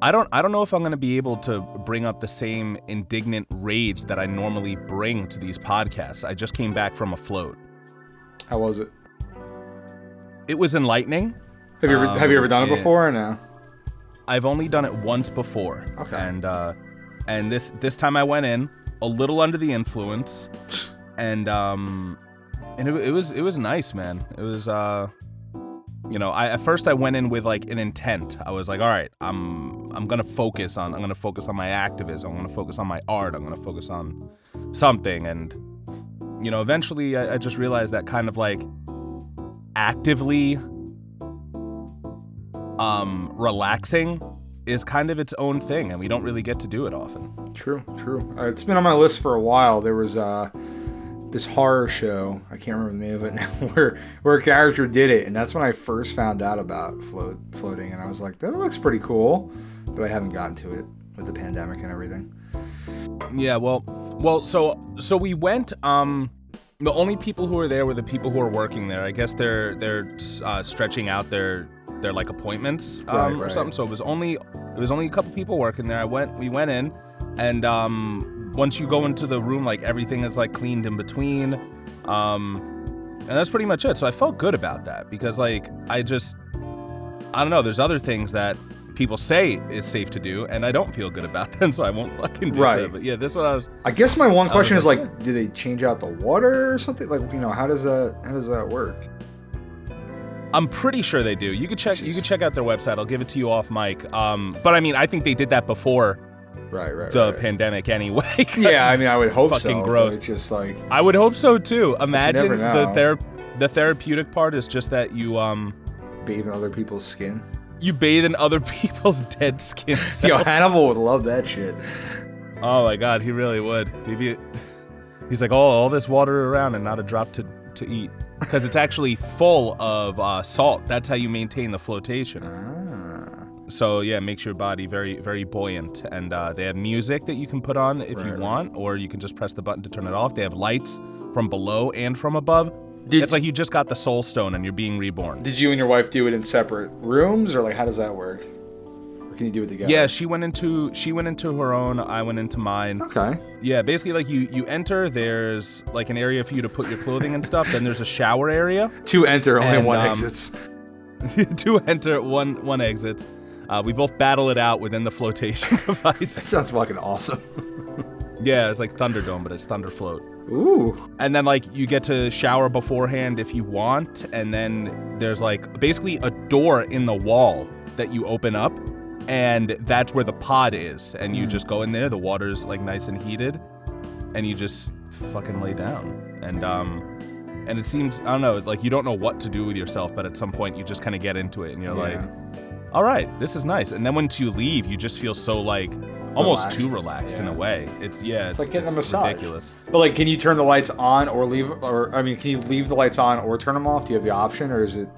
I don't I don't know if I'm going to be able to bring up the same indignant rage that I normally bring to these podcasts. I just came back from a float. How was it? It was enlightening. Have you ever have you ever done it Um, yeah. before or no? I've only done it once before. Okay. And uh and this this time I went in a little under the influence and um and it, it was it was nice, man. It was uh you know, I at first I went in with like an intent. I was like, all right, I'm I'm gonna focus on I'm gonna focus on my activism. I'm gonna focus on my art. I'm gonna focus on something. And you know, eventually I, I just realized that kind of like actively um relaxing is kind of its own thing, and we don't really get to do it often. True, true. Uh, it's been on my list for a while. There was uh, this horror show. I can't remember the name of it now, where where a character did it, and that's when I first found out about float floating, and I was like, that looks pretty cool, but I haven't gotten to it with the pandemic and everything. Yeah, well, well, so so we went. Um, the only people who were there were the people who were working there. I guess they're they're uh, stretching out their their like appointments um, Right, or something. So it was only it was only a couple people working there. I went we went in, and um, once you go into the room, like everything is like cleaned in between, um, and that's pretty much it. So I felt good about that because like I just I don't know. There's other things that people say is safe to do, and I don't feel good about them, so I won't fucking do Right. But yeah, this one I was. I guess my one question is like, like, do they change out the water or something? Like, you know, how does that how does that work? I'm pretty sure they do. You could check. You could check out their website. I'll give it to you off mic. Um, but I mean, I think they did that before Right, right. the right. pandemic anyway. Yeah, I mean, I would hope fucking so. gross. It's just like I would hope so too. Imagine the ther- the therapeutic part is just that you um bathe in other people's skin. you bathe in other people's dead skin cells. Yo, Hannibal would love that shit. Oh my god, he really would. He'd be, he's like, oh, all this water around and not a drop to to eat because it's actually full of uh, salt. That's how you maintain the flotation. Ah. So yeah, it makes your body very very buoyant. And uh, they have music that you can put on if you Right. want, or you can just press the button to turn it off. They have lights from below and from above. Did- it's like you just got the soul stone and you're being reborn. Did you and your wife do it in separate rooms, or like how does that work? Or can you do it together? Yeah, she went into she went into her own. I went into mine. Okay. Yeah, basically like you you enter. There's like an area for you to put your clothing and stuff. Then there's a shower area. Two enter, only And, one um, exits. Two enter, one one exit. Uh, we both battle it out within the flotation device. That Sounds fucking awesome. yeah, it's like Thunderdome, but it's Thunderfloat. Ooh. And then like you get to shower beforehand if you want, and then there's like basically a door in the wall that you open up, and that's where the pod is, and you just go in there. The water's like nice and heated, and you just fucking lay down, and um, and it seems I don't know, like you don't know what to do with yourself, but at some point you just kind of get into it, and you're Yeah. like, all right, this is nice. And then once you leave, you just feel so like almost Relaxed. too relaxed in a way. It's yeah, it's, like getting a massage. ridiculous. But like, can you turn the lights on or leave, or I mean, can you leave the lights on or turn them off? Do you have the option, or is it?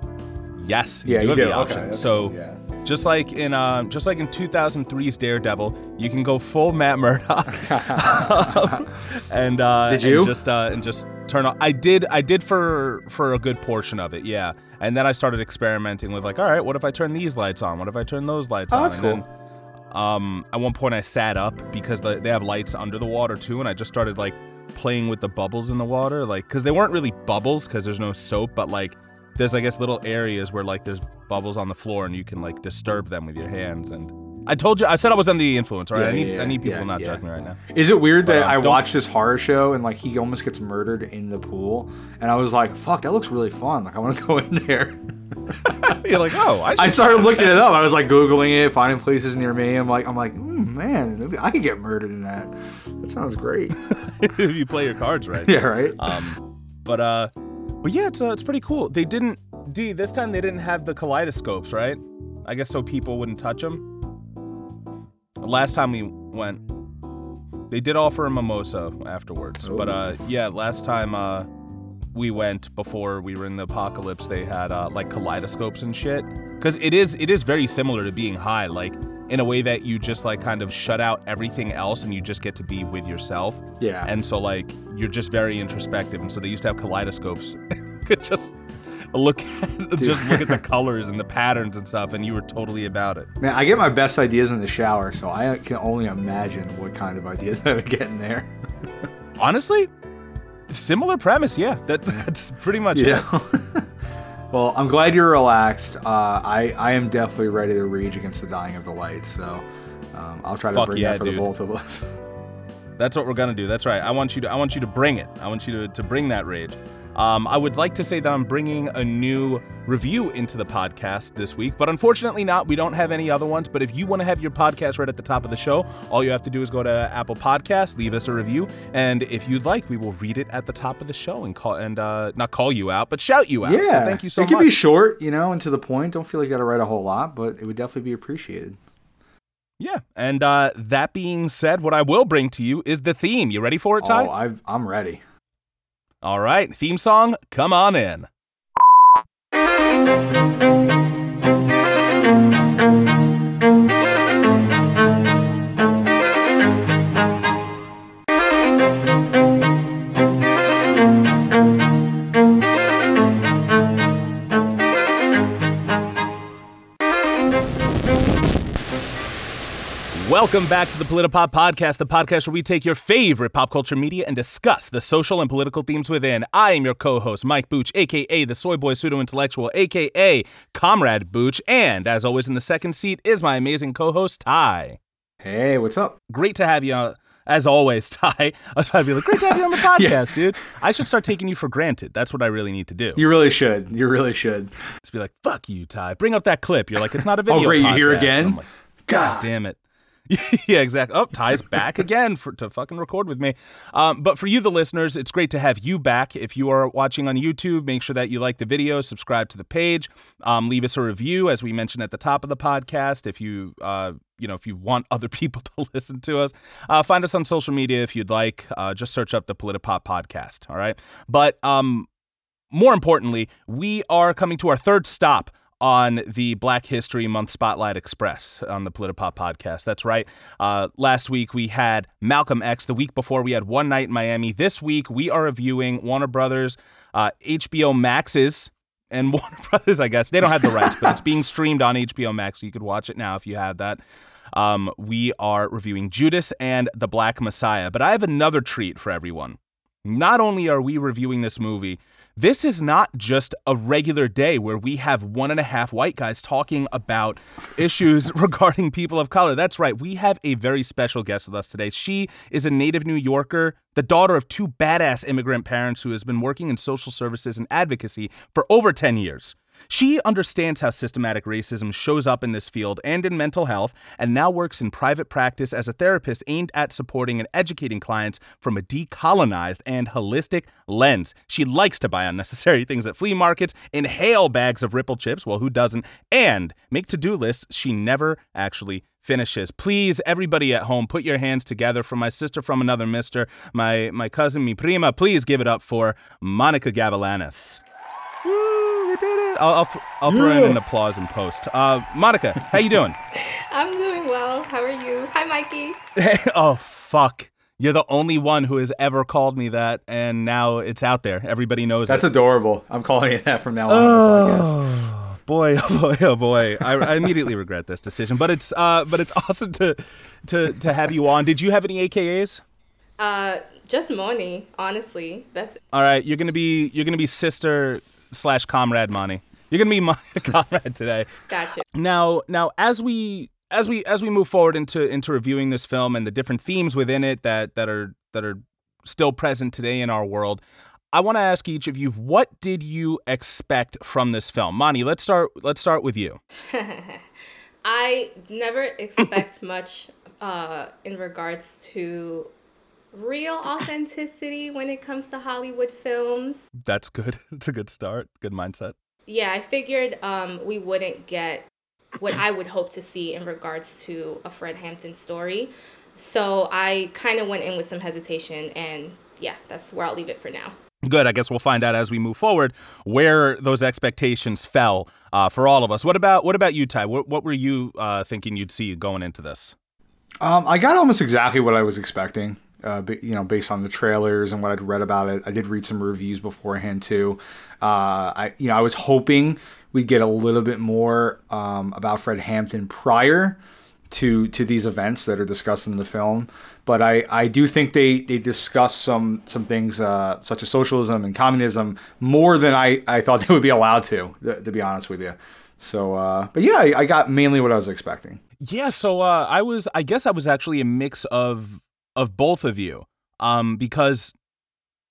Yes, Yeah, you, you do have the option. Okay, So yeah. just like in um, just like in 2003's Daredevil, you can go full Matt Murdock. and uh, Did and you? just uh, and just turn on? I did. I did for for a good portion of it. Yeah. And then I started experimenting with like, all right, what if I turn these lights on? What if I turn those lights Oh, on? that's And cool. then, um, at one point I sat up because the, they have lights under the water too, and I just started like playing with the bubbles in the water, like because they weren't really bubbles because there's no soap, but like there's I guess little areas where like there's bubbles on the floor and you can like disturb them with your hands. And I told you, I said I was under the influence, right? Yeah, I need yeah, yeah, I need people yeah, to not yeah. judge me right now. Is it weird that um, I don't- watched this horror show and like he almost gets murdered in the pool, and I was like, "Fuck, that looks really fun! Like, I want to go in there." You're like, oh, I, I started looking it up. I was like googling it, finding places near me. I'm like, I'm like, mm, man, maybe I could get murdered in that. That sounds great. if you play your cards right. yeah, right. Um, but uh, but yeah, it's uh, it's pretty cool. They didn't, D. This time they didn't have the kaleidoscopes, right? I guess so people wouldn't touch them. Last time we went, they did offer a mimosa afterwards. But uh, yeah, last time uh, we went before we were in the apocalypse, they had uh, like kaleidoscopes and shit. Because it is it is very similar to being high, like in a way that you just like kind of shut out everything else and you just get to be with yourself. Yeah. And so like you're just very introspective. And so they used to have kaleidoscopes. could just look at just look at the colors and the patterns and stuff, and you were totally about it. Man, I get my best ideas in the shower, so I can only imagine what kind of ideas I would get in there. Honestly, similar premise. Yeah, that, that's pretty much Yeah. it. well, I'm glad you're relaxed. Uh, I I am definitely ready to rage against the dying of the light. So um, I'll try to Fuck bring yeah, that for dude. the both of us. That's what we're gonna do. That's right. I want you to. I want you to bring it. I want you to, to bring that rage. Um, I would like to say that I'm bringing a new review into the podcast this week, but unfortunately not. We don't have any other ones. But if you want to have your podcast right at the top of the show, all you have to do is go to Apple Podcasts, leave us a review, and if you'd like, we will read it at the top of the show and call and uh, not call you out, but shout you out. yeah. So thank you so much. it much. can be short, you know, and to the point. Don't feel like you got to write a whole lot, but it would definitely be appreciated. yeah. And uh, that being said, what I will bring to you is the theme. You ready for it, Ty? Oh, I've, I'm ready. All right, theme song, come on in. Welcome back to the Politipop Podcast, the podcast where we take your favorite pop culture media and discuss the social and political themes within. I am your co-host, Mike Booch, aka the Soy Boy Pseudo Intellectual, aka Comrade Booch, and as always in the second seat is my amazing co-host Ty. Hey, what's up? Great to have you. on as always, Ty. I was trying to be like, great to have you on the podcast, dude. I should start taking you for granted. That's what I really need to do. You really should. You really should. Just be like, fuck you, Ty. Bring up that clip. You're like, it's not a oh, video. Oh, great, You're here again? I'm like, God damn it. yeah, exactly. Oh, Ty's back again for, to fucking record with me. Um, but for you, the listeners, it's great to have you back. If you are watching on YouTube, make sure that you like the video, subscribe to the page, um, leave us a review, as we mentioned at the top of the podcast. If you, uh, you know, if you want other people to listen to us, uh, find us on social media if you'd like. Uh, just search up the Politipop podcast. All right. But um, more importantly, we are coming to our third stop on the Black History Month Spotlight Express on the Politipop podcast. That's right. Uh, last week we had Malcolm X. The week before we had One Night in Miami. This week we are reviewing Warner Brothers, uh, HBO Max's. And Warner Brothers, I guess they don't have the rights, but it's being streamed on HBO Max, so you could watch it now if you have that. Um, we are reviewing Judas and the Black Messiah, but I have another treat for everyone. Not only are we reviewing this movie, this is not just a regular day where we have one and a half white guys talking about issues regarding people of color. That's right. We have a very special guest with us today. She is a native New Yorker, the daughter of two badass immigrant parents who has been working in social services and advocacy for over 10 years. She understands how systematic racism shows up in this field and in mental health, and now works in private practice as a therapist aimed at supporting and educating clients from a decolonized and holistic lens. She likes to buy unnecessary things at flea markets, inhale bags of Ripple chips, well, who doesn't, and make to do lists she never actually finishes. Please, everybody at home, put your hands together for my sister from another mister, my, my cousin, mi prima. Please give it up for Monica Gavilanis. Woo, we did it. I'll, I'll, th- I'll throw in an applause and post. Uh, Monica, how you doing? I'm doing well. How are you? Hi, Mikey. oh, fuck. You're the only one who has ever called me that, and now it's out there. Everybody knows That's it. adorable. I'm calling it that from now on. on the podcast. Oh boy, oh boy, oh boy! I, I immediately regret this decision, but it's uh, but it's awesome to to to have you on. Did you have any AKAs? Uh, just Moni, honestly. That's All right, you're gonna be you're gonna be sister slash comrade Moni. You're gonna be my comrade today. gotcha. Now, now as we as we as we move forward into into reviewing this film and the different themes within it that that are that are still present today in our world, I want to ask each of you what did you expect from this film? Moni, let's start let's start with you. I never expect much uh, in regards to real authenticity when it comes to Hollywood films. That's good. It's a good start. Good mindset. Yeah, I figured um, we wouldn't get what I would hope to see in regards to a Fred Hampton story. So I kind of went in with some hesitation, and yeah, that's where I'll leave it for now. Good. I guess we'll find out as we move forward where those expectations fell uh, for all of us. What about what about you, Ty? What, what were you uh, thinking you'd see going into this? Um, I got almost exactly what I was expecting. Uh, you know, based on the trailers and what I'd read about it, I did read some reviews beforehand too. Uh, I, you know, I was hoping we'd get a little bit more um, about Fred Hampton prior to to these events that are discussed in the film. But I, I do think they, they discuss some some things uh, such as socialism and communism more than I, I thought they would be allowed to, to, to be honest with you. So, uh, but yeah, I, I, got mainly what I was expecting. Yeah, so uh, I was I guess I was actually a mix of of both of you, um, because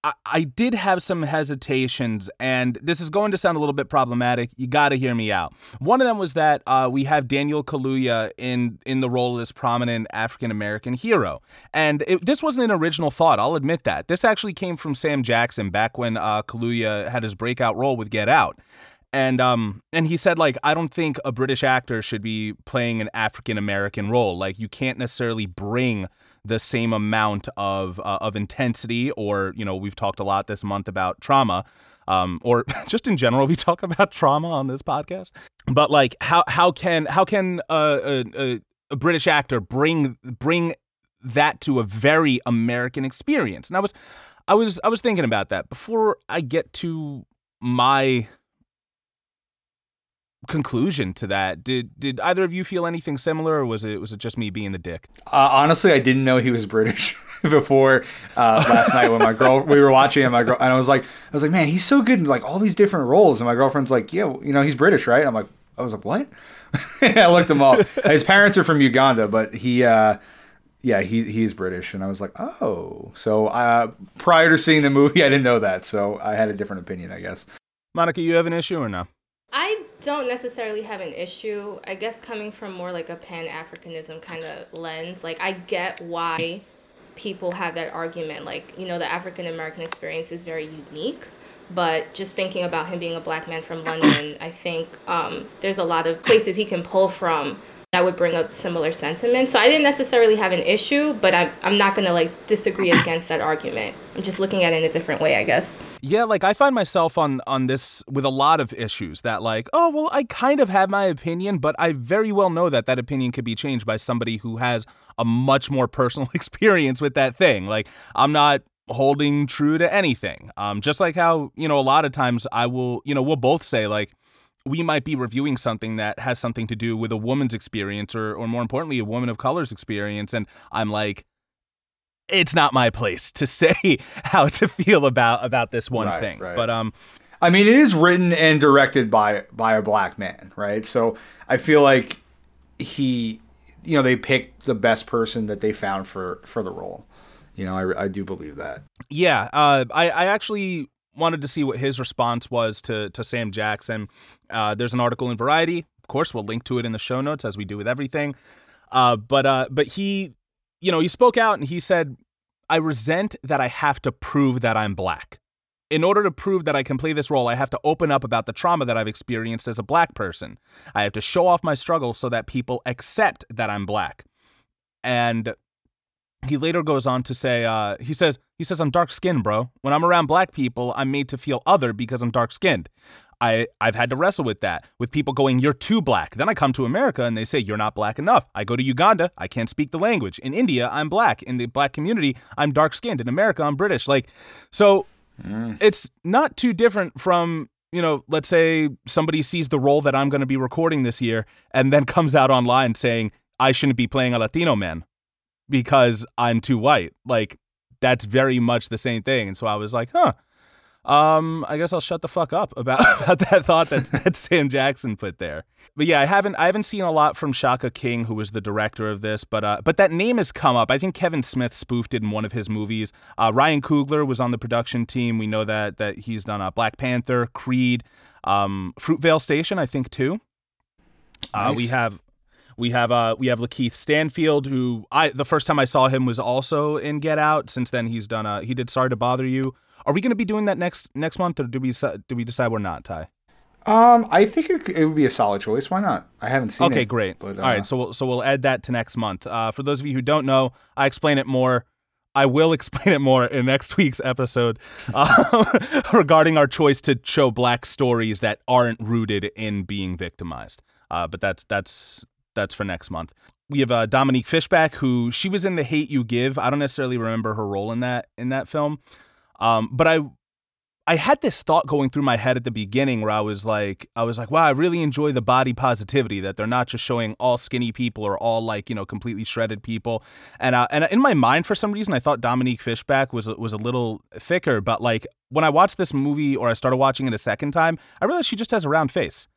I, I did have some hesitations, and this is going to sound a little bit problematic. You got to hear me out. One of them was that uh, we have Daniel Kaluuya in in the role of this prominent African American hero, and it, this wasn't an original thought. I'll admit that. This actually came from Sam Jackson back when uh, Kaluuya had his breakout role with Get Out and um and he said like I don't think a British actor should be playing an African American role. Like you can't necessarily bring the same amount of uh, of intensity or you know we've talked a lot this month about trauma um, or just in general we talk about trauma on this podcast. But like how how can how can a, a, a british actor bring bring that to a very american experience? And i was i was i was thinking about that. Before i get to my conclusion to that. Did did either of you feel anything similar, or was it was it just me being the dick? Uh, honestly, I didn't know he was British before uh, last night when my girl we were watching and my girl and I was like I was like man he's so good in like all these different roles and my girlfriend's like yeah you know he's British right I'm like I was like what I looked him up his parents are from Uganda but he. Uh, yeah, he he's British, and I was like, oh. So uh, prior to seeing the movie, I didn't know that, so I had a different opinion, I guess. Monica, you have an issue or no? I don't necessarily have an issue. I guess coming from more like a pan Africanism kind of lens, like I get why people have that argument. Like, you know, the African American experience is very unique. But just thinking about him being a black man from London, I think um, there's a lot of places he can pull from that would bring up similar sentiments. So I didn't necessarily have an issue, but I'm, I'm not going to like disagree against that argument. I'm just looking at it in a different way, I guess. Yeah, like I find myself on on this with a lot of issues that like, oh, well, I kind of have my opinion, but I very well know that that opinion could be changed by somebody who has a much more personal experience with that thing. Like I'm not holding true to anything. Um just like how, you know, a lot of times I will, you know, we'll both say like we might be reviewing something that has something to do with a woman's experience or or more importantly a woman of color's experience and I'm like it's not my place to say how to feel about about this one right, thing. Right. But um I mean it is written and directed by by a black man, right? So I feel like he you know they picked the best person that they found for for the role. You know, I, I do believe that. Yeah, uh, I I actually wanted to see what his response was to to Sam Jackson. Uh, there's an article in Variety. Of course, we'll link to it in the show notes as we do with everything. Uh, but uh, but he, you know, he spoke out and he said, "I resent that I have to prove that I'm black. In order to prove that I can play this role, I have to open up about the trauma that I've experienced as a black person. I have to show off my struggle so that people accept that I'm black." And he later goes on to say, uh, he says, he says, I'm dark skinned, bro. When I'm around black people, I'm made to feel other because I'm dark skinned. I, I've had to wrestle with that, with people going, You're too black. Then I come to America and they say, You're not black enough. I go to Uganda, I can't speak the language. In India, I'm black. In the black community, I'm dark skinned. In America, I'm British. Like, so mm. it's not too different from, you know, let's say somebody sees the role that I'm going to be recording this year and then comes out online saying, I shouldn't be playing a Latino man because I'm too white. Like that's very much the same thing. And so I was like, huh. Um, I guess I'll shut the fuck up about, about that thought that that Sam Jackson put there. But yeah, I haven't I haven't seen a lot from Shaka King, who was the director of this, but uh, but that name has come up. I think Kevin Smith spoofed it in one of his movies. Uh, Ryan Coogler was on the production team. We know that that he's done uh, Black Panther, Creed, um, Fruitvale Station, I think too. Uh, nice. We have we have uh we have Lakeith Stanfield, who I the first time I saw him was also in Get Out. Since then, he's done uh he did Sorry to Bother You. Are we going to be doing that next next month, or do we do we decide we're not, Ty? Um, I think it, it, would be a solid choice. Why not? I haven't seen okay, it. Okay, great. But, uh, All right, so we'll so we'll add that to next month. Uh, for those of you who don't know, I explain it more. I will explain it more in next week's episode uh, regarding our choice to show black stories that aren't rooted in being victimized. Uh, but that's that's that's for next month. We have uh, Dominique Fishback, who she was in The Hate You Give. I don't necessarily remember her role in that in that film, um, but I I had this thought going through my head at the beginning where I was like, I was like, wow, I really enjoy the body positivity that they're not just showing all skinny people or all like you know completely shredded people, and and in my mind for some reason I thought Dominique Fishback was was a little thicker, but like when I watched this movie or I started watching it a second time, I realized she just has a round face.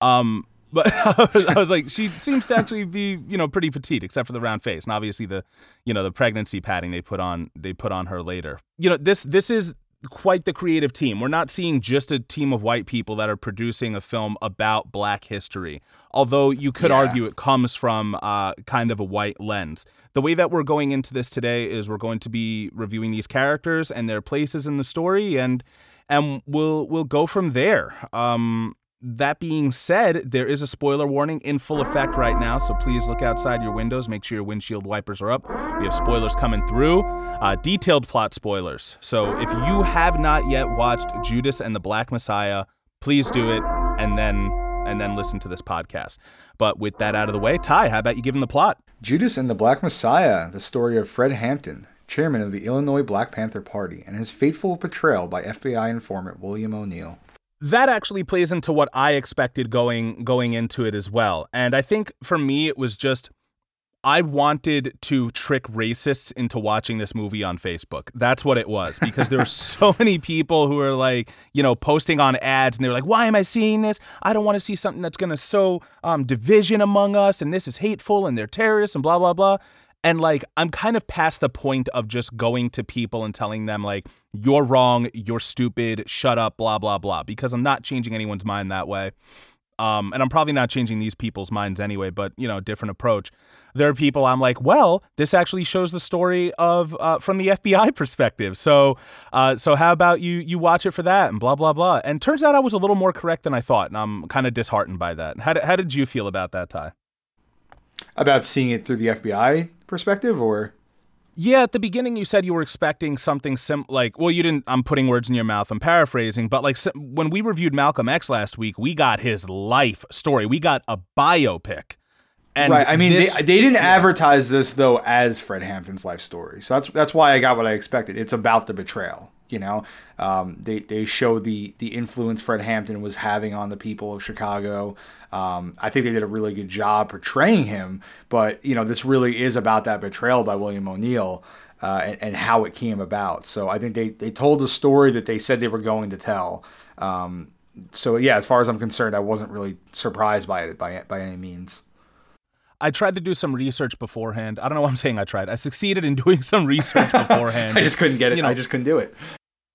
Um, but I was like, she seems to actually be, you know, pretty petite, except for the round face, and obviously the, you know, the pregnancy padding they put on they put on her later. You know, this this is quite the creative team. We're not seeing just a team of white people that are producing a film about black history. Although you could Yeah. argue it comes from uh, kind of a white lens. The way that we're going into this today is we're going to be reviewing these characters and their places in the story, and and we'll we'll go from there. Um, that being said, there is a spoiler warning in full effect right now, so please look outside your windows. Make sure your windshield wipers are up. We have spoilers coming through, uh, detailed plot spoilers. So if you have not yet watched Judas and the Black Messiah, please do it, and then and then listen to this podcast. But with that out of the way, Ty, how about you give him the plot? Judas and the Black Messiah, the story of Fred Hampton, chairman of the Illinois Black Panther Party, and his fateful betrayal by FBI informant William O'Neill. That actually plays into what I expected going going into it as well. And I think for me it was just I wanted to trick racists into watching this movie on Facebook. That's what it was because there were so many people who were like, you know, posting on ads and they were like, "Why am I seeing this? I don't want to see something that's going to sow um, division among us and this is hateful and they're terrorists and blah blah blah." And like, I'm kind of past the point of just going to people and telling them, like, you're wrong, you're stupid, shut up, blah, blah, blah, because I'm not changing anyone's mind that way. Um, and I'm probably not changing these people's minds anyway, but, you know, different approach. There are people I'm like, well, this actually shows the story of uh, from the FBI perspective. So, uh, so how about you you watch it for that and blah blah blah. And turns out I was a little more correct than I thought, and I'm kind of disheartened by that. How how did you feel about that, Ty? About seeing it through the FBI perspective, or Yeah, at the beginning you said you were expecting something sim like well you didn't I'm putting words in your mouth I'm paraphrasing but like when we reviewed Malcolm X last week we got his life story we got a biopic and right? I mean, this- they, they didn't advertise this though as Fred Hampton's life story, so that's that's why I got what I expected. It's about the betrayal. You know, um, they they show the the influence Fred Hampton was having on the people of Chicago. Um, I think they did a really good job portraying him, but you know, this really is about that betrayal by William O'Neill. Uh, and, and how it came about. So I think they, they told the story that they said they were going to tell. Um, so yeah, as far as I'm concerned, I wasn't really surprised by it by by any means. I tried to do some research beforehand I don't know why I'm saying I tried I succeeded in doing some research beforehand I just couldn't get it. You know, I just couldn't do it.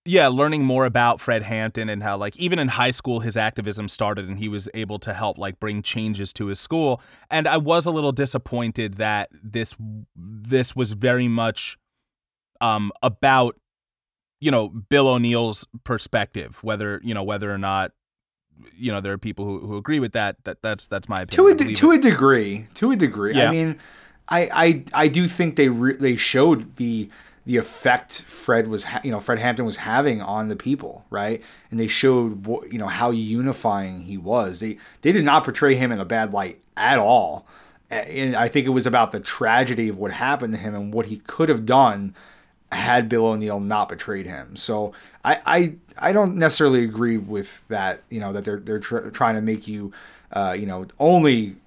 Yeah, learning more about Fred Hampton and how like even in high school his activism started and he was able to help like bring changes to his school. And I was a little disappointed that this this was very much um about you know Bill O'Neill's perspective, whether you know whether or not you know there are people who, who agree with that. That that's that's my opinion. To believe to it. a degree, to a degree. Yeah. I mean, I I I do think they re- they showed the the effect Fred was ha- you know Fred Hampton was having on the people, right? And they showed you know how unifying he was. They they did not portray him in a bad light at all. And I think it was about the tragedy of what happened to him and what he could have done had Bill O'Neill not betrayed him. So I I, I don't necessarily agree with that. You know that they're they're tr- trying to make you, uh, you know, only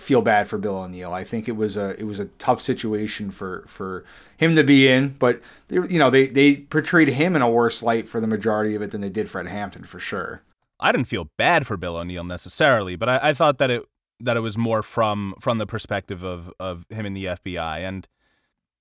feel bad for Bill O'Neill. I think it was a it was a tough situation for for him to be in, but they, you know they they portrayed him in a worse light for the majority of it than they did Fred Hampton for sure. I didn't feel bad for Bill O'Neill necessarily, but I, I thought that it that it was more from from the perspective of of him in the FBI, and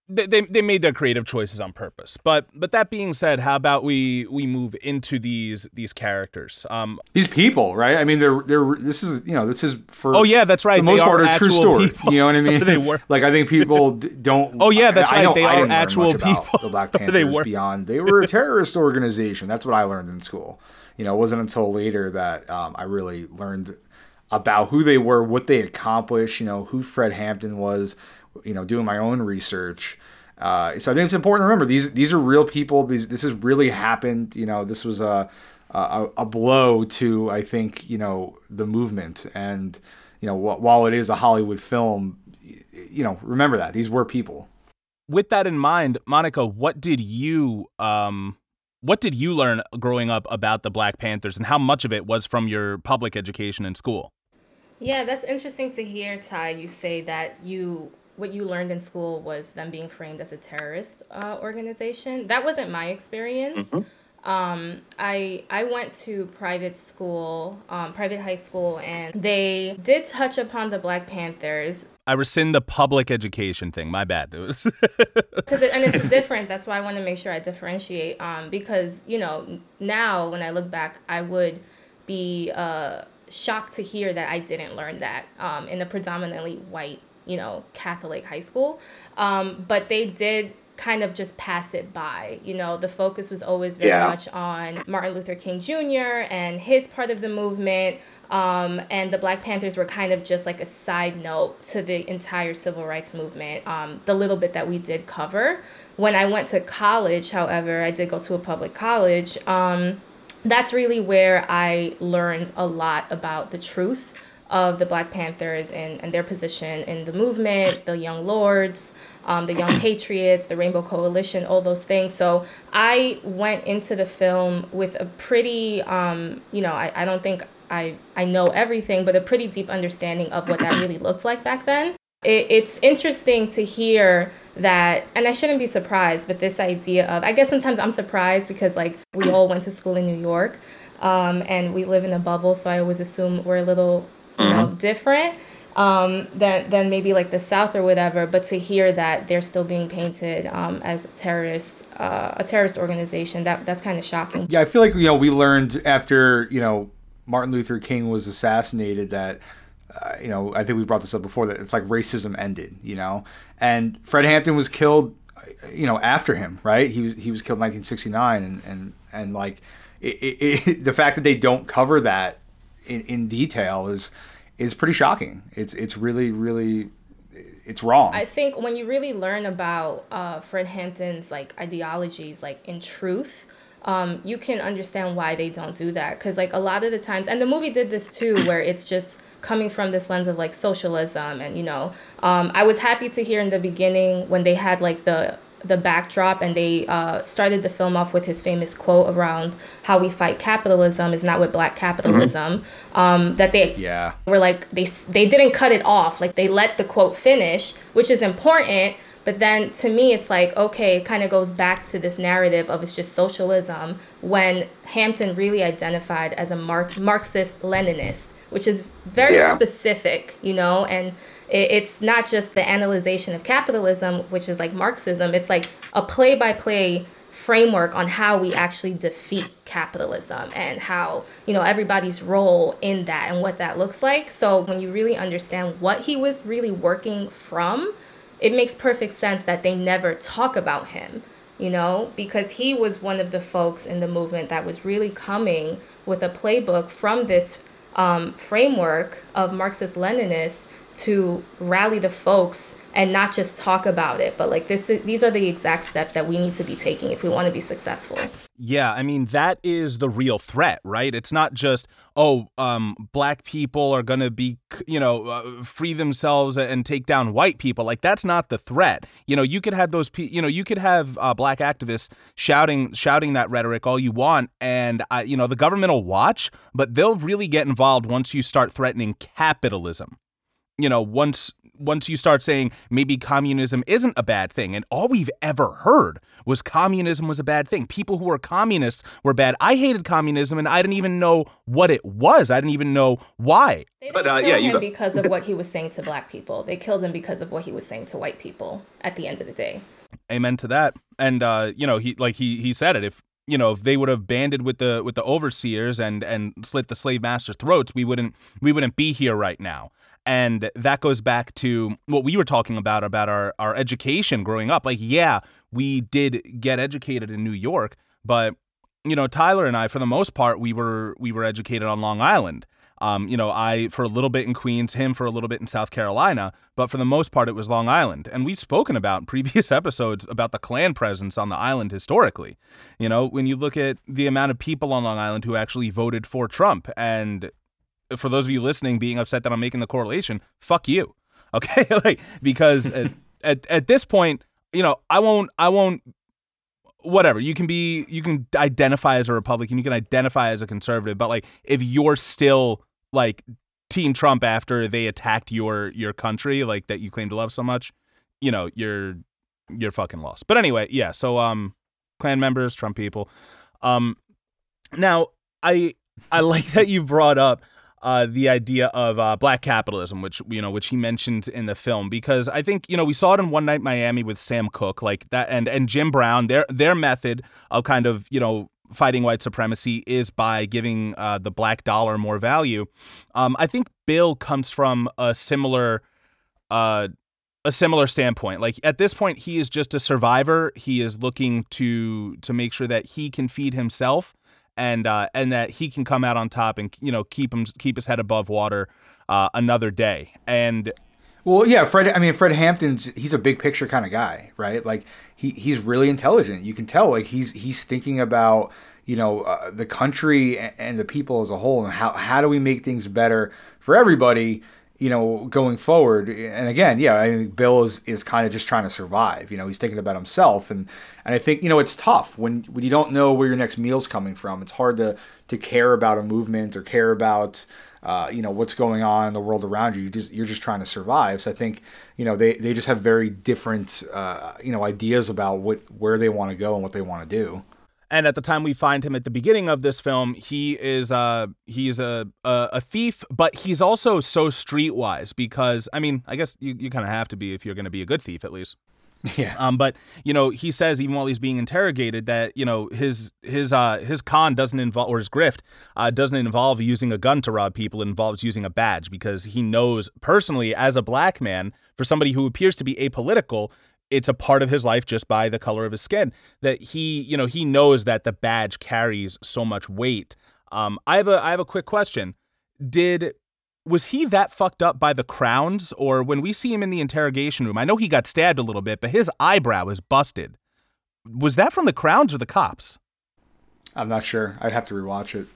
they, they they made their creative choices on purpose. But but that being said, how about we we move into these these characters? Um, These people, right? I mean, they're they're this is you know this is for oh yeah, that's right. the most part are a true story. people. You know what I mean? they were. Like I think people d- don't. Oh, yeah, that's I, right. know They I are actual people. The Black They Panthers were. beyond they were a terrorist organization. That's what I learned in school. You know, it wasn't until later that um, I really learned about who they were, what they accomplished. You know, who Fred Hampton was. You know, doing my own research. Uh, so I think it's important to remember these these are real people. These this has really happened. You know, this was a a, a blow to I think you know the movement and you know, wh- while it is a Hollywood film, you know, remember that these were people. With that in mind, Monica, what did you um what did you learn growing up about the Black Panthers and how much of it was from your public education in school? Yeah, that's interesting to hear, Ty. You say that you what you learned in school was them being framed as a terrorist uh, organization. That wasn't my experience. Mm-hmm. Um, I I went to private school, um, private high school, and they did touch upon the Black Panthers. I rescind the public education thing. My bad. Because it, and it's different. That's why I want to make sure I differentiate. Um, because you know now when I look back, I would be uh shocked to hear that I didn't learn that um, in a predominantly white you know Catholic high school. Um, but they did kind of just pass it by. You know, the focus was always very yeah. much on Martin Luther King Jr. and his part of the movement. Um, and the Black Panthers were kind of just like a side note to the entire civil rights movement, um, the little bit that we did cover. When I went to college, however, I did go to a public college. Um, that's really where I learned a lot about the truth of the Black Panthers and, and their position in the movement, the Young Lords, um, the Young Patriots, the Rainbow Coalition, all those things. So I went into the film with a pretty, um, you know, I, I don't think I, I know everything, but a pretty deep understanding of what that really looked like back then. It, it's interesting to hear that, and I shouldn't be surprised, but this idea of, I guess sometimes I'm surprised because like we all went to school in New York um, and we live in a bubble, so I always assume we're a little, you know, mm-hmm. different um, than than maybe like the South or whatever. But to hear that they're still being painted um, as terrorists, uh, a terrorist organization, that that's kind of shocking. Yeah, I feel like you know we learned after you know Martin Luther King was assassinated that. Uh, you know, I think we brought this up before that it's like racism ended, you know, and Fred Hampton was killed, you know, after him, right? He was he was killed in 1969, and and and like it, it, it, the fact that they don't cover that in, in detail is is pretty shocking. It's it's really really it's wrong. I think when you really learn about uh, Fred Hampton's like ideologies, like in truth, um, you can understand why they don't do that. Because like a lot of the times, and the movie did this too, where it's just coming from this lens of like socialism and you know um, i was happy to hear in the beginning when they had like the the backdrop and they uh, started the film off with his famous quote around how we fight capitalism is not with black capitalism mm-hmm. um, that they yeah. were like they they didn't cut it off. Like they let the quote finish which is important but then to me it's like okay it kind of goes back to this narrative of it's just socialism when hampton really identified as a Mar- marxist leninist which is very yeah. specific you know and it's not just the analyzation of capitalism, which is like Marxism, it's like a play by play framework on how we actually defeat capitalism and how you know everybody's role in that and what that looks like so when you really understand what he was really working from it makes perfect sense that they never talk about him you know because he was one of the folks in the movement that was really coming with a playbook from this um, framework of marxist leninists to rally the folks and not just talk about it but like this is, these are the exact steps that we need to be taking if we want to be successful. Yeah i mean that is the real threat right? It's not just oh um, black people are gonna be you know uh, free themselves and take down white people. Like that's not the threat. You know you could have those pe- you know you could have uh, black activists shouting shouting that rhetoric all you want and uh, you know the government will watch but they'll really get involved once you start threatening capitalism. You know, once once you start saying maybe communism isn't a bad thing, and all we've ever heard was communism was a bad thing. People who were communists were bad. I hated communism, and I didn't even know what it was. I didn't even know why. They didn't but uh, kill yeah, him got... because of what he was saying to black people. They killed him because of what he was saying to white people. At the end of the day. Amen to that. And uh, you know, he like he he said it. If you know, if they would have banded with the with the overseers and and slit the slave masters' throats, we wouldn't we wouldn't be here right now. And that goes back to what we were talking about about our, our education growing up. Like, yeah, we did get educated in New York, but you know, Tyler and I, for the most part, we were we were educated on Long Island. Um, you know, I for a little bit in Queens, him for a little bit in South Carolina, but for the most part, it was Long Island. And we've spoken about previous episodes about the Klan presence on the island historically. You know, when you look at the amount of people on Long Island who actually voted for Trump, and for those of you listening being upset that I'm making the correlation, fuck you. Okay? like because at, at at this point, you know, I won't I won't whatever. You can be you can identify as a Republican, you can identify as a conservative, but like if you're still like Team Trump after they attacked your your country, like that you claim to love so much, you know, you're you're fucking lost. But anyway, yeah, so um Klan members, Trump people. Um now I I like that you brought up uh, the idea of uh, black capitalism, which you know, which he mentioned in the film, because I think you know we saw it in One Night Miami with Sam Cooke, like that, and and Jim Brown. Their their method of kind of you know fighting white supremacy is by giving uh, the black dollar more value. Um, I think Bill comes from a similar. Uh, a similar standpoint. Like at this point, he is just a survivor. He is looking to to make sure that he can feed himself and uh, and that he can come out on top and you know keep him keep his head above water uh, another day. And well, yeah, Fred. I mean, Fred Hampton's he's a big picture kind of guy, right? Like he he's really intelligent. You can tell, like he's he's thinking about you know uh, the country and the people as a whole, and how how do we make things better for everybody you know, going forward. And again, yeah, I think Bill is, is kind of just trying to survive. You know, he's thinking about himself, and and I think you know it's tough when when you don't know where your next meal's coming from. It's hard to to care about a movement or care about. Uh, you know what's going on in the world around you. You just you're just trying to survive. So I think you know they, they just have very different uh, you know ideas about what where they want to go and what they want to do. And at the time we find him at the beginning of this film, he is uh he's a a, a thief, but he's also so streetwise because I mean, I guess you, you kind of have to be if you're going to be a good thief at least. Yeah. Um, but you know, he says even while he's being interrogated that you know his his uh his con doesn't involve or his grift uh doesn't involve using a gun to rob people. It involves using a badge because he knows personally as a black man, for somebody who appears to be apolitical, it's a part of his life just by the color of his skin that he you know he knows that the badge carries so much weight. Um i have a i have a quick question. Did was he that fucked up by the crowns? Or when we see him in the interrogation room i know he got stabbed a little bit but his eyebrow is busted. Was that from the crowns or the cops? I'm not sure. I'd have to rewatch it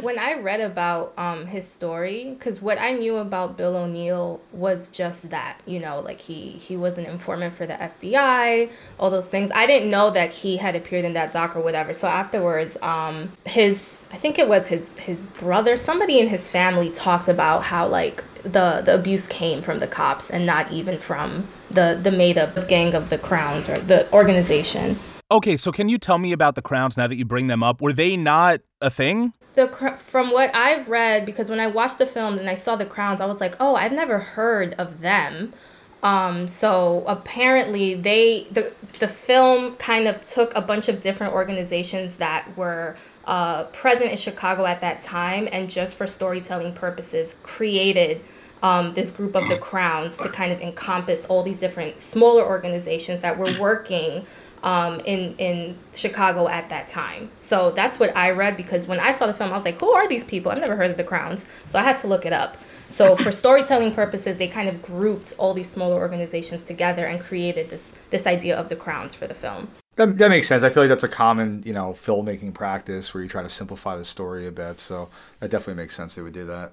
when I read about um, his story, because what I knew about Bill O'Neill was just that, you know, like he he was an informant for the FBI, all those things. I didn't know that he had appeared in that doc or whatever. So afterwards, um, his I think it was his his brother, somebody in his family talked about how like the the abuse came from the cops and not even from the the made up gang of the Crowns or the organization. Okay, so can you tell me about the Crowns now that you bring them up? Were they not a thing? The from what I've read, because when I watched the film and I saw the Crowns, I was like, oh, I've never heard of them. Um, so apparently they the the film kind of took a bunch of different organizations that were uh, present in Chicago at that time and just for storytelling purposes created um, this group of the crowns to kind of encompass all these different smaller organizations that were working um, in in Chicago at that time. So that's what I read because when I saw the film, I was like, "Who are these people? I've never heard of the Crowns." So I had to look it up. So for storytelling purposes, they kind of grouped all these smaller organizations together and created this this idea of the Crowns for the film. That, that makes sense. I feel like that's a common, you know, filmmaking practice where you try to simplify the story a bit. So that definitely makes sense they would do that.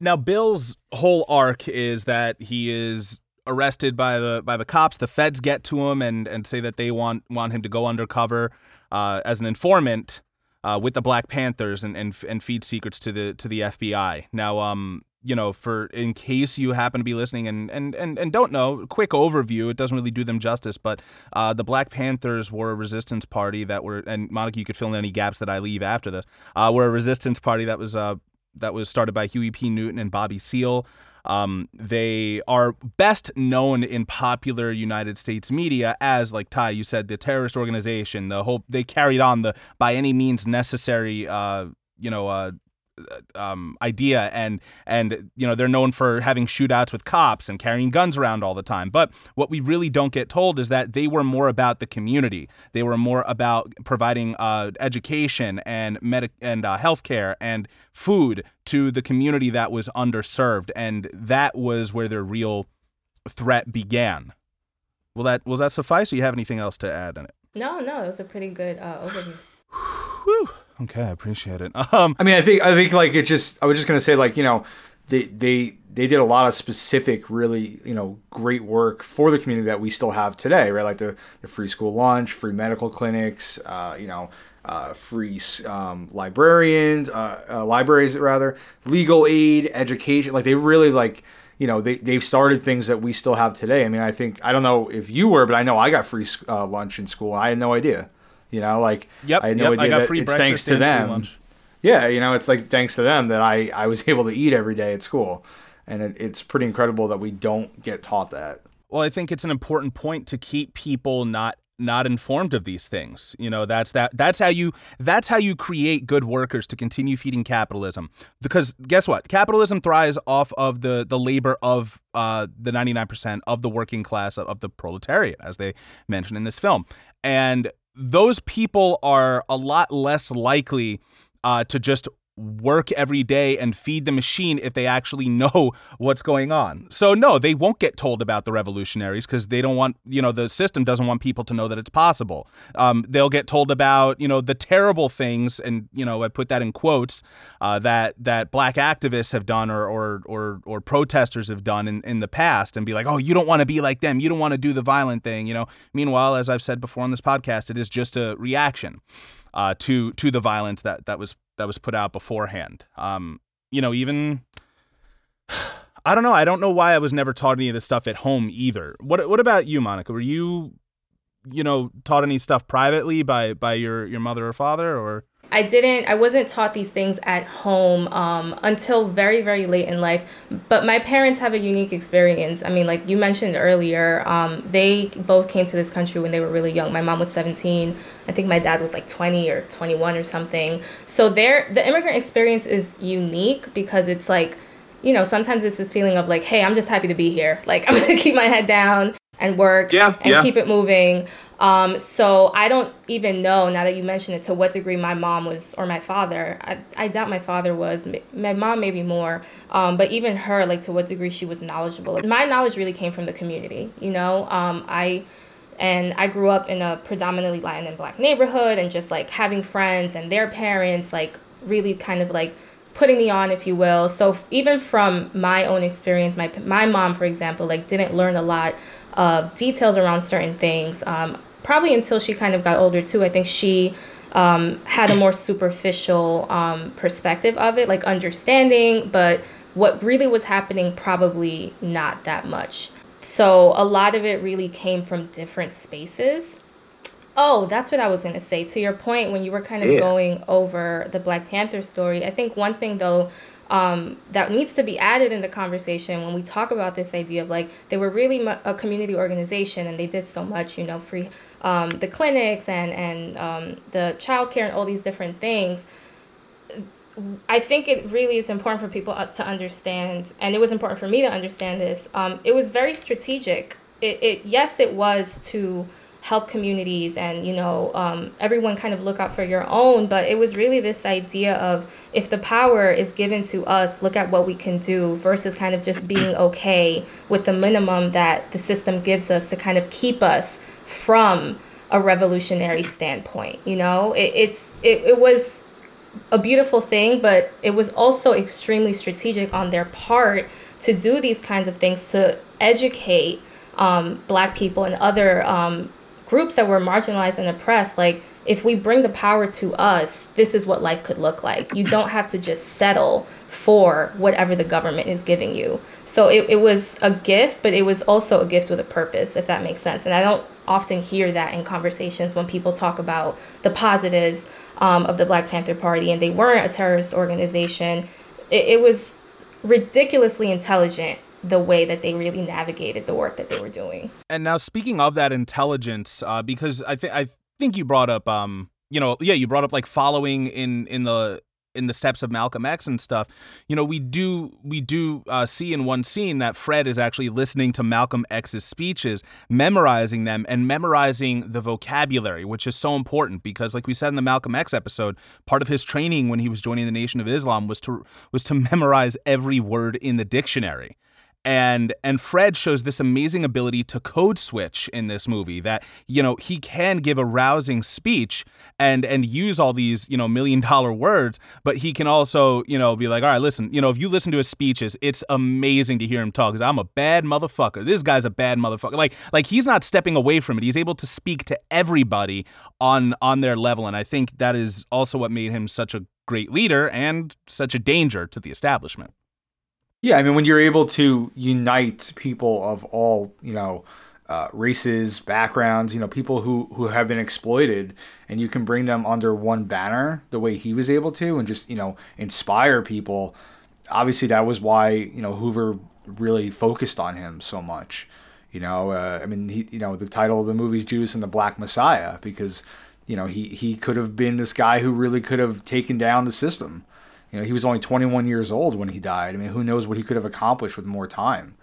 Now, Bill's whole arc is that he is arrested by the by the cops. The feds get to him and and say that they want want him to go undercover uh, as an informant uh, with the Black Panthers and, and and feed secrets to the to the FBI. Now, um, you know, for in case you happen to be listening and and and, and don't know, quick overview. It doesn't really do them justice, but uh, the Black Panthers were a resistance party that were, and Monica, you could fill in any gaps that I leave after this. Uh, were a resistance party that was uh that was started by Huey P. Newton and Bobby Seale. Um, they are best known in popular United States media as, like Ty, you said, the terrorist organization. The whole they carried on the by any means necessary, uh, you know, uh, um, idea and and you know they're known for having shootouts with cops and carrying guns around all the time. But what we really don't get told is that they were more about the community. They were more about providing uh, education and medic and uh, healthcare and food to the community that was underserved. And that was where their real threat began. Will that will that suffice or you have anything else to add in it? No no it was a pretty good uh, overview. Whew. Okay, I appreciate it. Um, I mean, I think I think like it just. I was just gonna say like you know, they they they did a lot of specific, really you know, great work for the community that we still have today, right? Like the the free school lunch, free medical clinics, uh, you know. Uh, free um, librarians, uh, uh, libraries rather, legal aid, education. Like they really like you know they, they've started things that we still have today i mean i think i don't know if you were but i know i got free uh, lunch in school i had no idea you know like yep, i had no yep, idea I that it's thanks to them. yeah you know it's like thanks to them that i i was able to eat every day at school. And it, it's pretty incredible that we don't get taught that. Well i think it's an important point to keep people not not informed of these things. You know that's that that's how you that's how you create good workers to continue feeding capitalism. Because guess what? Capitalism thrives off of the the labor of uh, the 99% of the working class of, of the proletariat as they mention in this film. And those people are a lot less likely uh, to just work every day and feed the machine if they actually know what's going on. So no, they won't get told about the revolutionaries because they don't want, you know, the system doesn't want people to know that it's possible. Um, they'll get told about, you know, the terrible things, and you know, I put that in quotes uh, that that black activists have done or or or, or protesters have done in, in the past, and be like, oh, you don't want to be like them, you don't want to do the violent thing, you know. Meanwhile, as I've said before on this podcast, it is just a reaction. Uh, to to the violence that that was that was put out beforehand. Um, you know, even I don't know. I don't know why I was never taught any of this stuff at home either. What What about you, Monica? Were you, you know, taught any stuff privately by by your your mother or father, or? I didn't, I wasn't taught these things at home um, until very, very late in life. But my parents have a unique experience. I mean, like you mentioned earlier, um, they both came to this country when they were really young. My mom was 17. I think my dad was like 20 or 21 or something. So their the immigrant experience is unique because it's like, you know, sometimes it's this feeling of like, hey, I'm just happy to be here. Like, I'm to keep my head down and work yeah, and yeah. keep it moving. Um, so I don't even know now that you mention it to what degree my mom was or my father. I, I doubt my father was. My mom maybe more. Um, but even her, like to what degree she was knowledgeable. My knowledge really came from the community. You know, um, I and I grew up in a predominantly Latin and Black neighborhood, and just like having friends and their parents, like really kind of like putting me on if you will so even from my own experience my my mom for example like didn't learn a lot of details around certain things um, probably until she kind of got older too i think she um, had a more superficial um, perspective of it like understanding but what really was happening probably not that much so a lot of it really came from different spaces Oh, that's what I was going to say. To your point, when you were kind of yeah. going over the Black Panther story, I think one thing, though, um, that needs to be added in the conversation when we talk about this idea of like they were really a community organization and they did so much, you know, free um, the clinics and and um, the childcare and all these different things. I think it really is important for people uh, to understand, and it was important for me to understand this. Um, it was very strategic. It, it yes, it was to help communities and you know um, everyone kind of look out for your own. But it was really this idea of if the power is given to us look at what we can do versus kind of just being okay with the minimum that the system gives us to kind of keep us from a revolutionary standpoint you know? It, it's it, it was a beautiful thing but it was also extremely strategic on their part to do these kinds of things to educate um, black people and other um, groups that were marginalized and oppressed like if we bring the power to us this is what life could look like. You don't have to just settle for whatever the government is giving you. So it, it was a gift but it was also a gift with a purpose if that makes sense. And i don't often hear that in conversations when people talk about the positives um, of the black panther party and they weren't a terrorist organization. It, it was ridiculously intelligent the way that they really navigated the work that they were doing. And now, speaking of that intelligence, uh, because I think I think you brought up, um, you know, yeah, you brought up like following in in the in the steps of Malcolm X and stuff, you know, we do we do uh, see in one scene that Fred is actually listening to Malcolm X's speeches, memorizing them, and memorizing the vocabulary, which is so important because, like we said in the Malcolm X episode, part of his training when he was joining the Nation of Islam was to was to memorize every word in the dictionary and and Fred shows this amazing ability to code switch in this movie that you know he can give a rousing speech and and use all these you know million dollar words but he can also you know be like all right listen you know if you listen to his speeches it's amazing to hear him talk cuz I'm a bad motherfucker. This guy's a bad motherfucker like like he's not stepping away from it. He's able to speak to everybody on on their level and I think that is also what made him such a great leader and such a danger to the establishment yeah, I mean, when you're able to unite people of all, you know, uh, races, backgrounds, you know, people who who have been exploited, and you can bring them under one banner the way he was able to, and just you know inspire people. Obviously, that was why you know Hoover really focused on him so much. You know, uh, I mean, he, you know, the title of the movie is Judas and the Black Messiah because you know he he could have been this guy who really could have taken down the system you know, he was only 21 years old when he died. I mean, who knows what he could have accomplished with more time?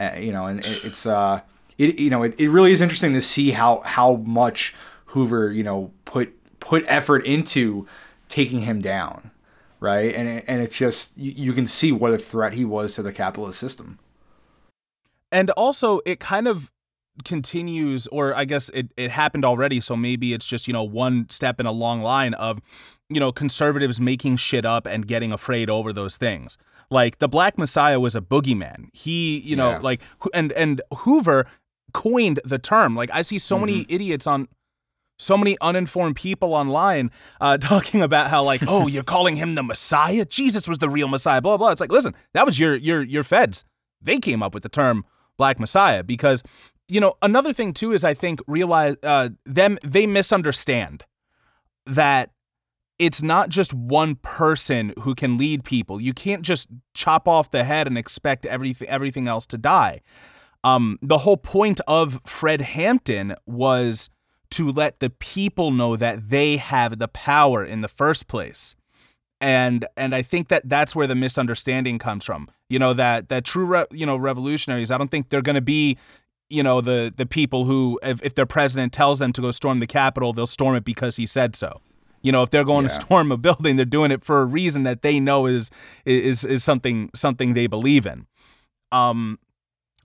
Uh, you know, and it, it's uh, it you know, it, it really is interesting to see how how much Hoover you know put put effort into taking him down, right? And and it's just you, you can see what a threat he was to the capitalist system. And also, it kind of continues or i guess it, it happened already so maybe it's just you know one step in a long line of you know, conservatives making shit up and getting afraid over those things. Like the Black Messiah was a boogeyman. He, you know, yeah. like and and Hoover coined the term. Like I see so mm-hmm. many idiots on so many uninformed people online uh, talking about how like, oh, you're calling him the Messiah? Jesus was the real Messiah. Blah blah. It's like, listen, that was your your your feds. They came up with the term Black Messiah because you know another thing too is I think realize uh, them they misunderstand that it's not just one person who can lead people. You can't just chop off the head and expect everything everything else to die. Um, the whole point of Fred Hampton was to let the people know that they have the power in the first place. And and I think that that's where the misunderstanding comes from. You know that that true re, you know revolutionaries. I don't think they're going to be you know the the people who if, if their president tells them to go storm the Capitol, they'll storm it because he said so. You know, if they're going yeah. to storm a building, they're doing it for a reason that they know is is is something something they believe in. Um,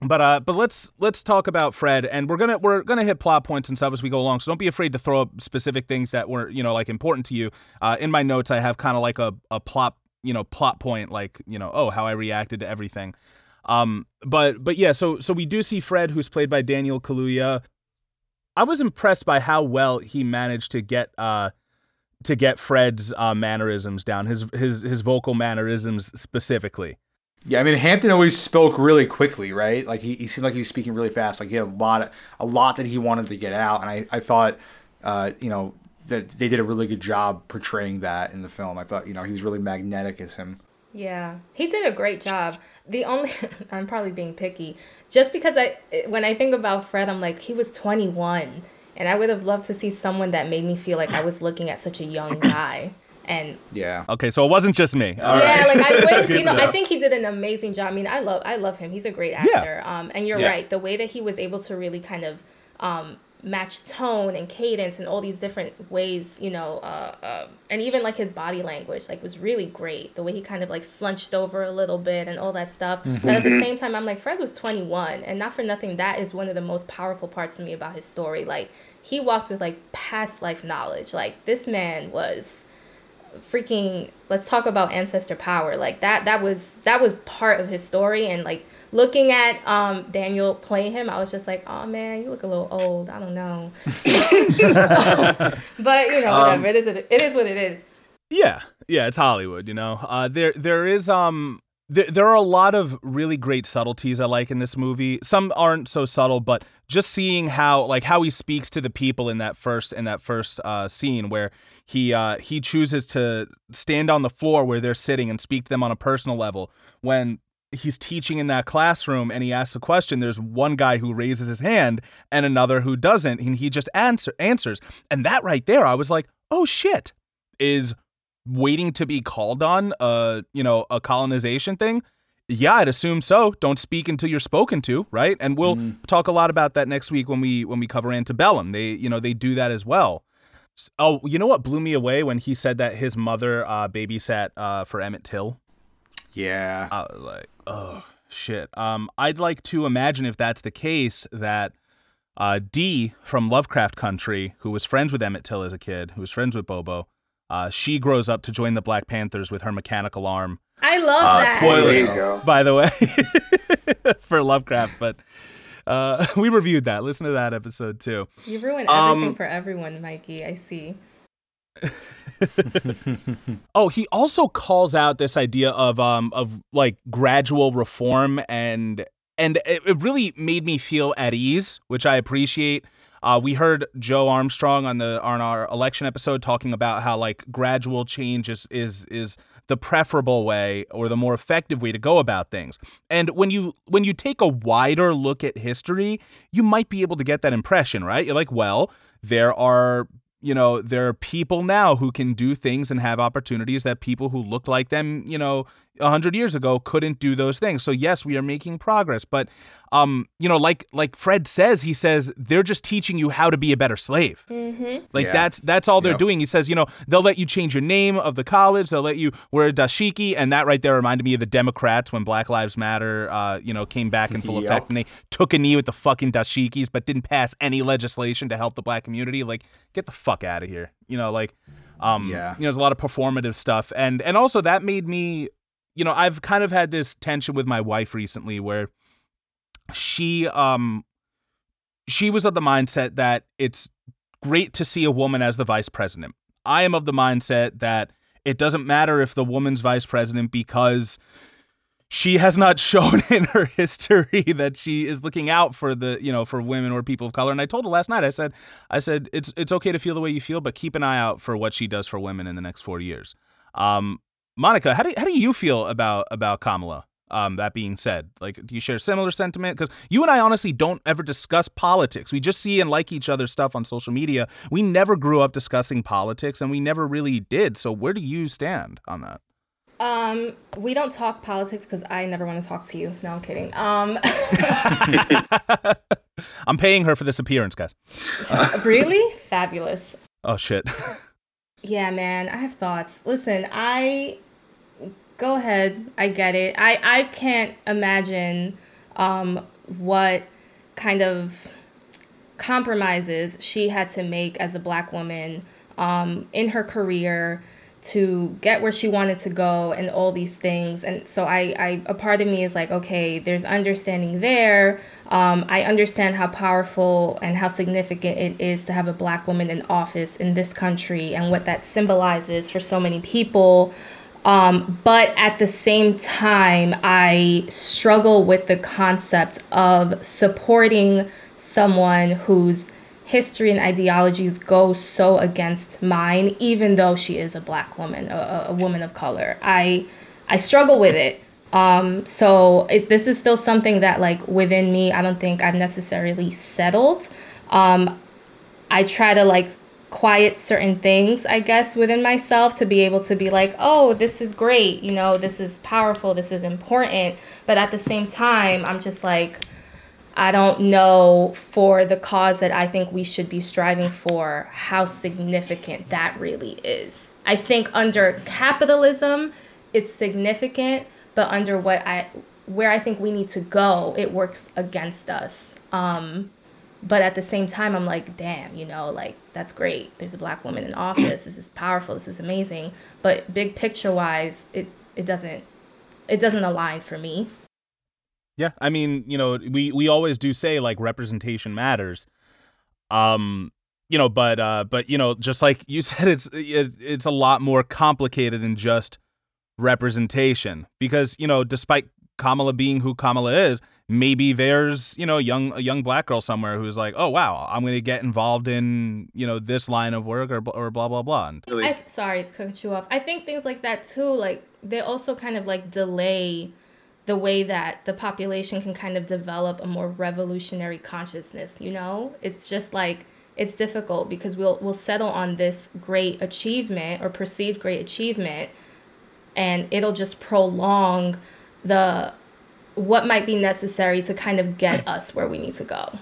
but uh, but let's let's talk about Fred, and we're gonna we're gonna hit plot points and stuff as we go along. So don't be afraid to throw up specific things that were you know like important to you. Uh, in my notes, I have kind of like a a plot you know plot point, like you know oh how I reacted to everything. Um, but but yeah, so so we do see Fred, who's played by Daniel Kaluuya. I was impressed by how well he managed to get uh to get Fred's uh, mannerisms down, his his his vocal mannerisms specifically. Yeah, I mean Hampton always spoke really quickly, right? Like he, he seemed like he was speaking really fast. Like he had a lot of, a lot that he wanted to get out, and I I thought, uh, you know, that they did a really good job portraying that in the film. I thought you know he was really magnetic as him. Yeah, he did a great job. The only I'm probably being picky, just because I when I think about Fred, I'm like he was 21 and I would have loved to see someone that made me feel like I was looking at such a young guy. And yeah. Okay, so it wasn't just me. All yeah, right. like I wish you know, know, I think he did an amazing job. I mean, I love I love him. He's a great actor. Yeah. Um and you're yeah. right. The way that he was able to really kind of um match tone and cadence and all these different ways, you know, uh, uh, and even like his body language, like was really great. The way he kind of like slunched over a little bit and all that stuff. Mm-hmm. But at the same time, I'm like, Fred was 21, and not for nothing, that is one of the most powerful parts to me about his story. Like he walked with like past life knowledge. Like this man was freaking let's talk about ancestor power. Like that that was that was part of his story. And like looking at um daniel play him i was just like oh man you look a little old. I don't know. But you know whatever. Um, it is it is what it is. Yeah. Yeah it's hollywood you know? Uh there there is um there, are a lot of really great subtleties I like in this movie. Some aren't so subtle, but just seeing how like how he speaks to the people in that first in that first uh, scene where he uh, he chooses to stand on the floor where they're sitting and speak to them on a personal level when he's teaching in that classroom and he asks a question there's one guy who raises his hand and another who doesn't and he just answer answers and that right there I was like oh shit is waiting to be called on uh you know a colonization thing? Yeah i'd assume so. Don't speak until you're spoken to right? And we'll mm. talk a lot about that next week when we when we cover antebellum. They you know they do that as well. Oh you know what blew me away when he said that his mother uh babysat uh for emmett till? Yeah. I was like oh shit. Um, I'd like to imagine if that's the case that uh, Dee from Lovecraft Country, who was friends with Emmett Till as a kid, who was friends with Bobo, uh, she grows up to join the Black Panthers with her mechanical arm. I love Uh, that. spoilers. There you go. By the way, for Lovecraft, but uh, we reviewed that. Listen to that episode too. You ruin Um, everything for everyone, Mikey. I see. Oh, he also calls out this idea of um of like gradual reform and and it, it really made me feel at ease, which I appreciate. Uh, we heard Joe Armstrong on the on our election episode talking about how like gradual change is is is the preferable way or the more effective way to go about things. And when you when you take a wider look at history, you might be able to get that impression, right? You're like, well, there are you know, there are people now who can do things and have opportunities that people who looked like them, you know, a hundred years ago couldn't do those things. So yes, we are making progress, but um, you know, like like Fred says, he says they're just teaching you how to be a better slave. Mm-hmm. Like Yeah. that's that's all they're Yep. doing. He says, you know, they'll let you change your name of the college. They'll let you wear a dashiki, and that right there reminded me of the Democrats when Black Lives Matter, uh, you know, came back in full Yep. effect, and they took a knee with the fucking dashikis, but didn't pass any legislation to help the black community. Like, get the fuck out of here. You know, like, um, Yeah. you know, there's a lot of performative stuff, and and also that made me, you know, I've kind of had this tension with my wife recently where she um she was of the mindset that it's great to see a woman as the vice president. I am of the mindset that it doesn't matter if the woman's vice president because she has not shown in her history that she is looking out for the you know for women or people of color and i told her last night i said i said it's it's okay to feel the way you feel but keep an eye out for what she does for women in the next four years um monica how do, how do you feel about about kamala um, that being said, like, do you share a similar sentiment? Because you and I honestly don't ever discuss politics. We just see and like each other's stuff on social media. We never grew up discussing politics, and we never really did. So, where do you stand on that? Um, we don't talk politics because I never want to talk to you. No, I'm kidding. Um, I'm paying her for this appearance, guys. really fabulous. Oh shit. Yeah, man, I have thoughts. Listen, I go ahead. I get it. I I can't imagine um what kind of compromises she had to make as a black woman um in her career to get where she wanted to go and all these things and so I, I a part of me is like okay there's understanding there um, i understand how powerful and how significant it is to have a black woman in office in this country and what that symbolizes for so many people um, but at the same time i struggle with the concept of supporting someone whose history and ideologies go so against mine even though she is a black woman a, a- woman of color. I i struggle with it. Um so it, this is still something that like within me i don't think i've necessarily settled. Um i try to like quiet certain things i guess within myself to be able to be like oh this is great you know this is powerful this is important but at the same time i'm just like I don't know for the cause that I think we should be striving for how significant that really is. I think under capitalism, it's significant, but under what I where I think we need to go, it works against us. Um, but at the same time, I'm like, damn, you know, like that's great. There's a black woman in office. This is powerful. This is amazing. But big picture wise, it it doesn't it doesn't align for me. Yeah, I mean, you know, we we always do say like representation matters. Um, you know, but uh but you know, just like you said it's it, it's a lot more complicated than just representation because, you know, despite Kamala being who Kamala is, maybe there's, you know, a young a young black girl somewhere who's like, "Oh, wow, I'm going to get involved in, you know, this line of work or or blah blah blah." And Really, I, sorry to cut you off. I think things like that too, like they also kind of like delay the way that the population can kind of develop a more revolutionary consciousness. You know, it's just like it's difficult because we'll we'll settle on this great achievement or perceived great achievement, and it'll just prolong the what might be necessary to kind of get us where we need to go.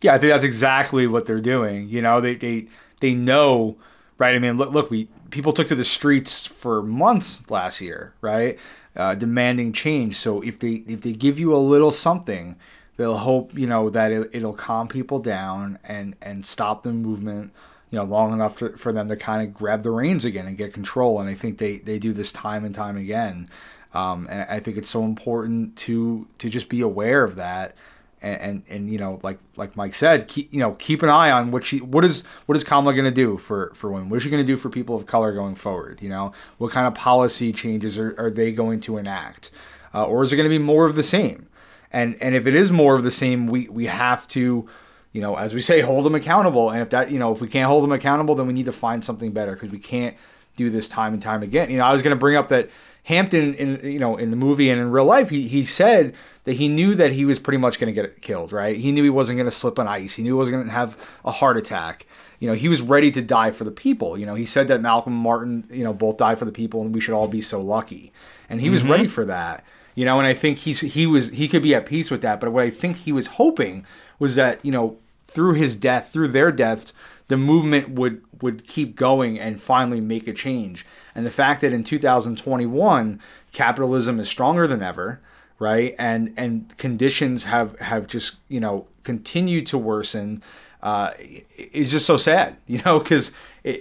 Yeah, I think that's exactly what they're doing. You know, they they they know right? I mean, look, look, we people took to the streets for months last year, right, uh, demanding change. So if they if they give you a little something, they'll hope you know that it, it'll calm people down and and stop the movement you know long enough to, for them to kind of grab the reins again and get control and i think they they do this time and time again um, and i think it's so important to to just be aware of that. And, and, and you know like like Mike said keep you know keep an eye on what she what is what is Kamala going to do for for women? What is she going to do for people of color going forward you know? What kind of policy changes are, are they going to enact? Uh, or is it going to be more of the same? And and if it is more of the same we we have to you know as we say hold them accountable. And if that you know if we can't hold them accountable then we need to find something better because we can't do this time and time again. You know I was going to bring up that Hampton in you know in the movie and in real life he, he said that he knew that he was pretty much going to get killed right? He knew he wasn't going to slip on ice. He knew he wasn't going to have a heart attack. You know he was ready to die for the people. You know he said that Malcolm and Martin you know both died for the people and we should all be so lucky. And he was mm-hmm. ready for that you know and I think he's he was he could be at peace with that. But what I think he was hoping was that you know through his death through their deaths the movement would would keep going and finally make a change. And the fact that in 2021 capitalism is stronger than ever right? And and conditions have have just you know continued to worsen uh, is just so sad you know because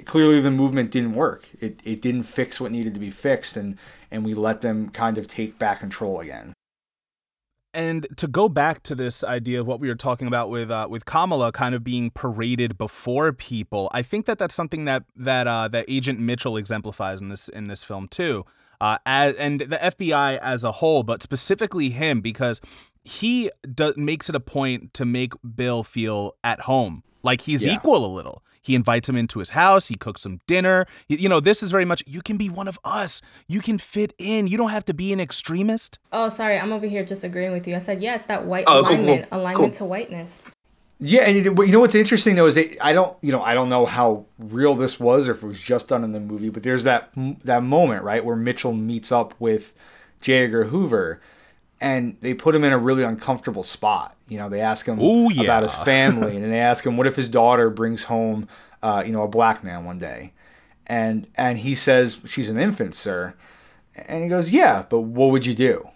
clearly the movement didn't work. It, it didn't fix what needed to be fixed and and we let them kind of take back control again and to go back to this idea of what we were talking about with uh, with Kamala kind of being paraded before people, I think that that's something that that uh, that Agent Mitchell exemplifies in this in this film too, uh, as, and the FBI as a whole, but specifically him because he does, makes it a point to make Bill feel at home, like he's yeah. equal a little. He invites him into his house. He cooks him dinner. You know, this is very much you can be one of us. You can fit in. You don't have to be an extremist. Oh, sorry, I'm over here just agreeing with you. I said yes, that white oh, alignment, cool, alignment cool. to whiteness. Yeah, and you know what's interesting though is that I don't, you know, I don't know how real this was or if it was just done in the movie, but there's that that moment right where Mitchell meets up with J. Edgar Hoover, and they put him in a really uncomfortable spot. You know, they ask him Ooh, yeah. about his family, and then they ask him what if his daughter brings home, uh, you know, a black man one day, and and he says she's an infant, sir, and he goes, yeah, but what would you do?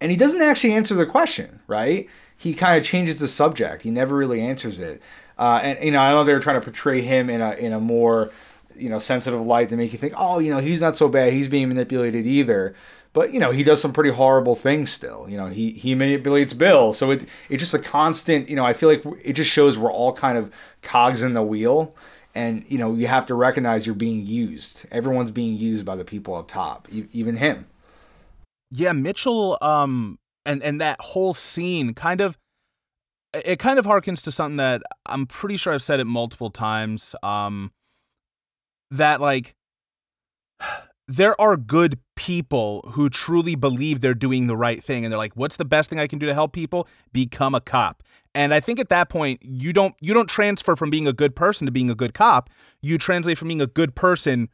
And he doesn't actually answer the question, right? He kind of changes the subject. He never really answers it. Uh, and you know, I know they're trying to portray him in a in a more you know sensitive light to make you think, oh, you know, he's not so bad. He's being manipulated either but you know he does some pretty horrible things still you know he he manipulates bill. So it it's just a constant you know i feel like it just shows we're all kind of cogs in the wheel. And you know you have to recognize you're being used. Everyone's being used by the people up top even him. Yeah mitchell um and and that whole scene kind of it kind of harkens to something that i'm pretty sure i've said it multiple times um that like there are good people who truly believe they're doing the right thing and they're like what's the best thing i can do to help people? Become a cop. And i think at that point you don't you don't transfer from being a good person to being a good cop. You translate from being a good person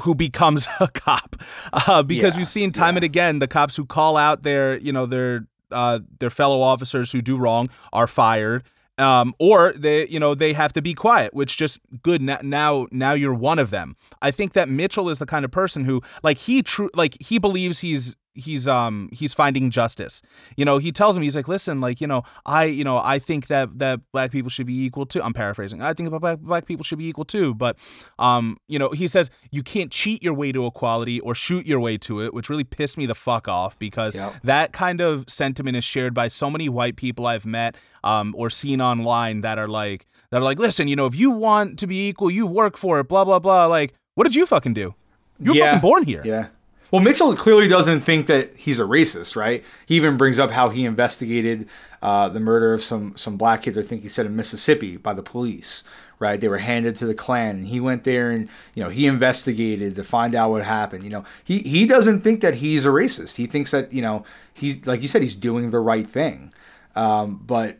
who becomes a cop uh, because yeah, we've seen time yeah. and again the cops who call out their you know their uh, their fellow officers who do wrong are fired um, or they you know they have to be quiet which just good now now you're one of them. I think that mitchell is the kind of person who like he true like he believes he's he's um he's finding justice. You know, he tells him he's like, listen, like you know, I you know I think that that black people should be equal too. I'm paraphrasing. I think black black people should be equal too. But um you know he says you can't cheat your way to equality or shoot your way to it, which really pissed me the fuck off because yep. that kind of sentiment is shared by so many white people I've met um or seen online that are like that are like, listen, you know, if you want to be equal, you work for it. Blah blah blah. Like, what did you fucking do? You were yeah. fucking born here. Yeah. Well, Mitchell clearly doesn't think that he's a racist, right? He even brings up how he investigated uh, the murder of some some black kids. I think he said in Mississippi by the police, right? They were handed to the Klan. He went there and you know he investigated to find out what happened. You know, he he doesn't think that he's a racist. He thinks that you know he's like you said he's doing the right thing. Um, but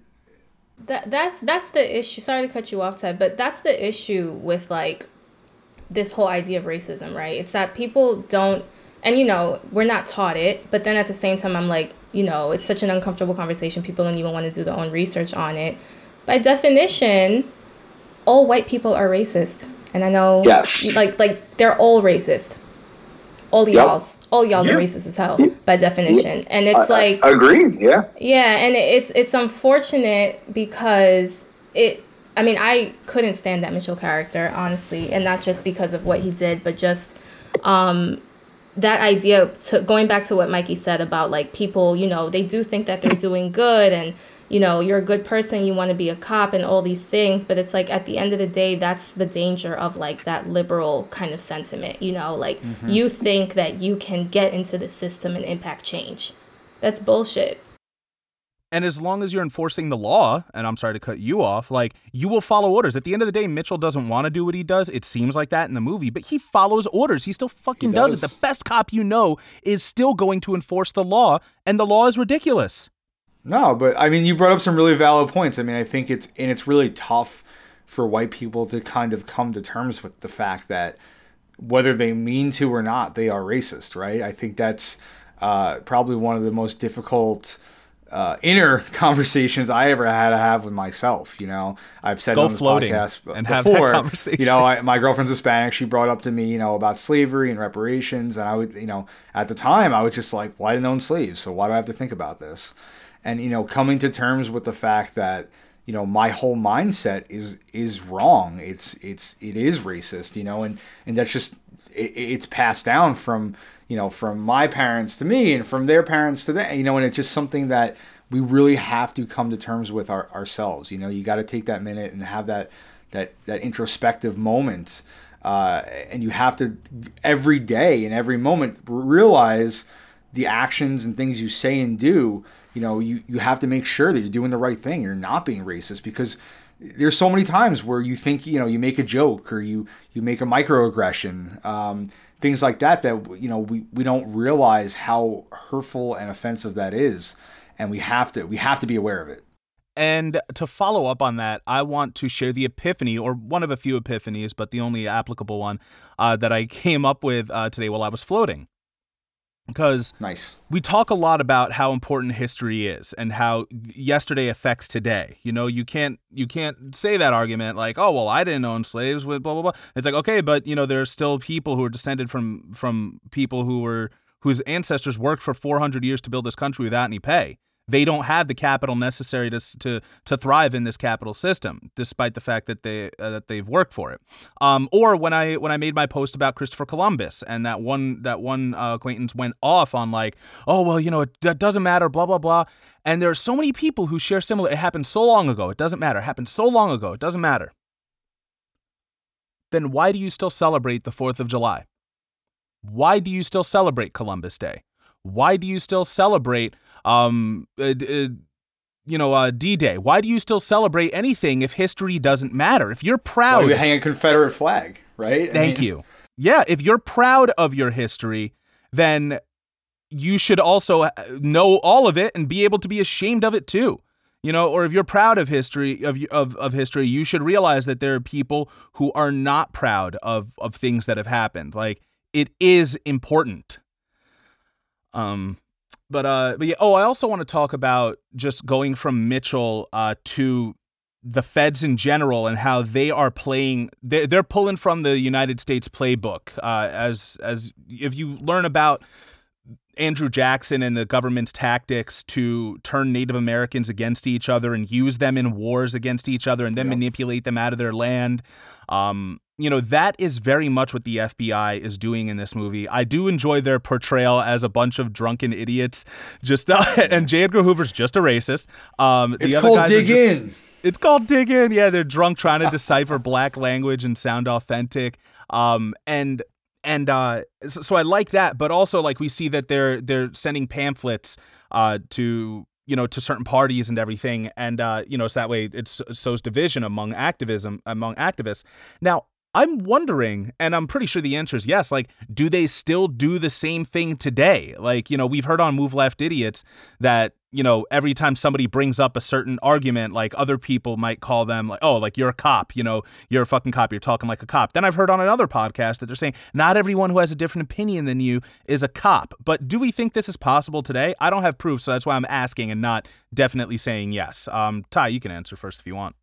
that that's that's the issue. Sorry to cut you off, Ted, but that's the issue with like this whole idea of racism, right? It's that people don't and you know we're not taught it but then at the same time i'm like you know it's such an uncomfortable conversation people don't even want to do their own research on it by definition all white people are racist And I know, Yes. like like they're all racist. All Yep. y'all's, all y'all Yeah. are racist as hell by definition. And it's I- like, I- agreed. Yeah. yeah, and it's it's unfortunate because it. I mean, I couldn't stand that Mitchell character honestly, and not just because of what he did, but just um, that idea. To going back to what Mikey said about like people, you know, they do think that they're doing good, and you know, you're a good person, you want to be a cop, and all these things. But it's like at the end of the day, that's the danger of like that liberal kind of sentiment. You know, like mm-hmm. you think that you can get into the system and impact change. That's bullshit. And as long as you're enforcing the law, and I'm sorry to cut you off, like you will follow orders. At the end of the day, Mitchell doesn't want to do what he does. It seems like that in the movie, but he follows orders. He still fucking He does. it. The best cop you know is still going to enforce the law, and the law is ridiculous. No, but I mean, you brought up some really valid points. I mean, I think it's and it's really tough for white people to kind of come to terms with the fact that whether they mean to or not, they are racist, right? I think that's uh, probably one of the most difficult uh, inner conversations I ever had to have with myself. You know, I've said Go on this floating podcast and have that before, conversation. You know, I, my girlfriend's Hispanic. She brought up to me, you know, about slavery and reparations, and I would, you know, at the time I was just like, I didn't own slaves, so why do I have to think about this? And you know, coming to terms with the fact that you know my whole mindset is is wrong. It's it's it is racist, you know, and and that's just it, it's passed down from you know from my parents to me and from their parents to them, you know, and it's just something that we really have to come to terms with our, ourselves. You know, you got to take that minute and have that that that introspective moment, uh, and you have to every day and every moment realize the actions and things you say and do. You know, you you have to make sure that you're doing the right thing. You're not being racist because there's so many times where you think you know you make a joke or you you make a microaggression. Um, things like that that you know we, we don't realize how hurtful and offensive that is and we have to we have to be aware of it And to follow up on that, I want to share the epiphany, or one of a few epiphanies, but the only applicable one uh, that I came up with uh, today while I was floating. Because nice we talk a lot about how important history is and how yesterday affects today. You know, you can't you can't say that argument like, oh well, I didn't own slaves with blah blah blah. It's like okay, but you know, there are still people who are descended from from people who were whose ancestors worked for 400 years to build this country without any pay. They don't have the capital necessary to to to thrive in this capital system, despite the fact that they uh, that they've worked for it. Um, or when I when I made my post about Christopher Columbus and that one that one uh, acquaintance went off on like, oh well, you know, it doesn't matter, blah blah blah. And there are so many people who share similar. It happened so long ago. It doesn't matter. It happened so long ago. It doesn't matter. Then why do you still celebrate the Fourth of July? Why do you still celebrate Columbus Day? Why do you still celebrate um uh, uh, you know uh, D-Day? Why do you still celebrate anything if history doesn't matter? If you're proud, do you hang a confederate flag right I thank mean, you. Yeah, if you're proud of your history, then you should also uh, know all of it and be able to be ashamed of it too. You know, or if you're proud of history of of of history, you should realize that there are people who are not proud of of things that have happened. Like it is important. Um but uh but yeah, oh, I also want to talk about just going from Mitchell uh to the feds in general and how they are playing they're, they're pulling from the United States playbook uh as as if you learn about Andrew Jackson and the government's tactics to turn Native Americans against each other and use them in wars against each other and then Yep. manipulate them out of their land. Um, you know, that is very much what the FBI is doing in this movie. I do enjoy their portrayal as a bunch of drunken idiots. Just uh, and J. Edgar Hoover's just a racist. Um, the it's other called dig just- in it's called dig in. Yeah, they're drunk trying to decipher black language and sound authentic. Um, and and uh, so, so I like that, but also like we see that they're they're sending pamphlets uh to you know to certain parties and everything, and uh, you know so that way it sows division among activism among activists. Now. I'm wondering, and I'm pretty sure the answer is yes. Like, do they still do the same thing today? Like, you know, we've heard on Move Left Idiots that, you know, every time somebody brings up a certain argument, like other people might call them like, oh, like you're a cop, you know, you're a fucking cop, you're talking like a cop. Then I've heard on another podcast that they're saying not everyone who has a different opinion than you is a cop. But do we think this is possible today? I don't have proof, so that's why I'm asking and not definitely saying yes. Um, Ty, you can answer first if you want.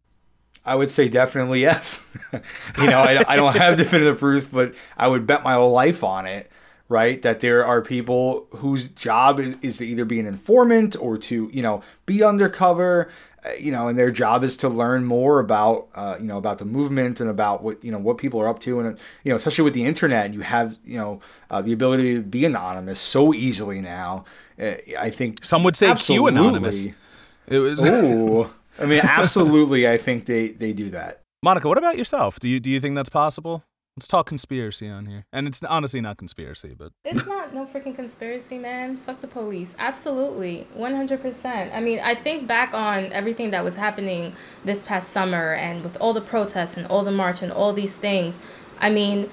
I would say definitely yes. you know, I, I don't have definitive proof, but I would bet my whole life on it, right? That there are people whose job is, is to either be an informant or to, you know, be undercover, uh, you know, and their job is to learn more about, uh, you know, about the movement and about what, you know, what people are up to. And, you know, especially with the internet, you have, you know, uh, the ability to be anonymous so easily now. Uh, I think some would say absolutely. Q anonymous. It was. Ooh. I mean, absolutely. I think they they do that. Monica, what about yourself? Do you do you think that's possible? Let's talk conspiracy on here, and it's honestly not conspiracy, but it's not no freaking conspiracy, man. Fuck the police. Absolutely, one hundred percent. I mean, I think back on everything that was happening this past summer, and with all the protests and all the march and all these things. I mean,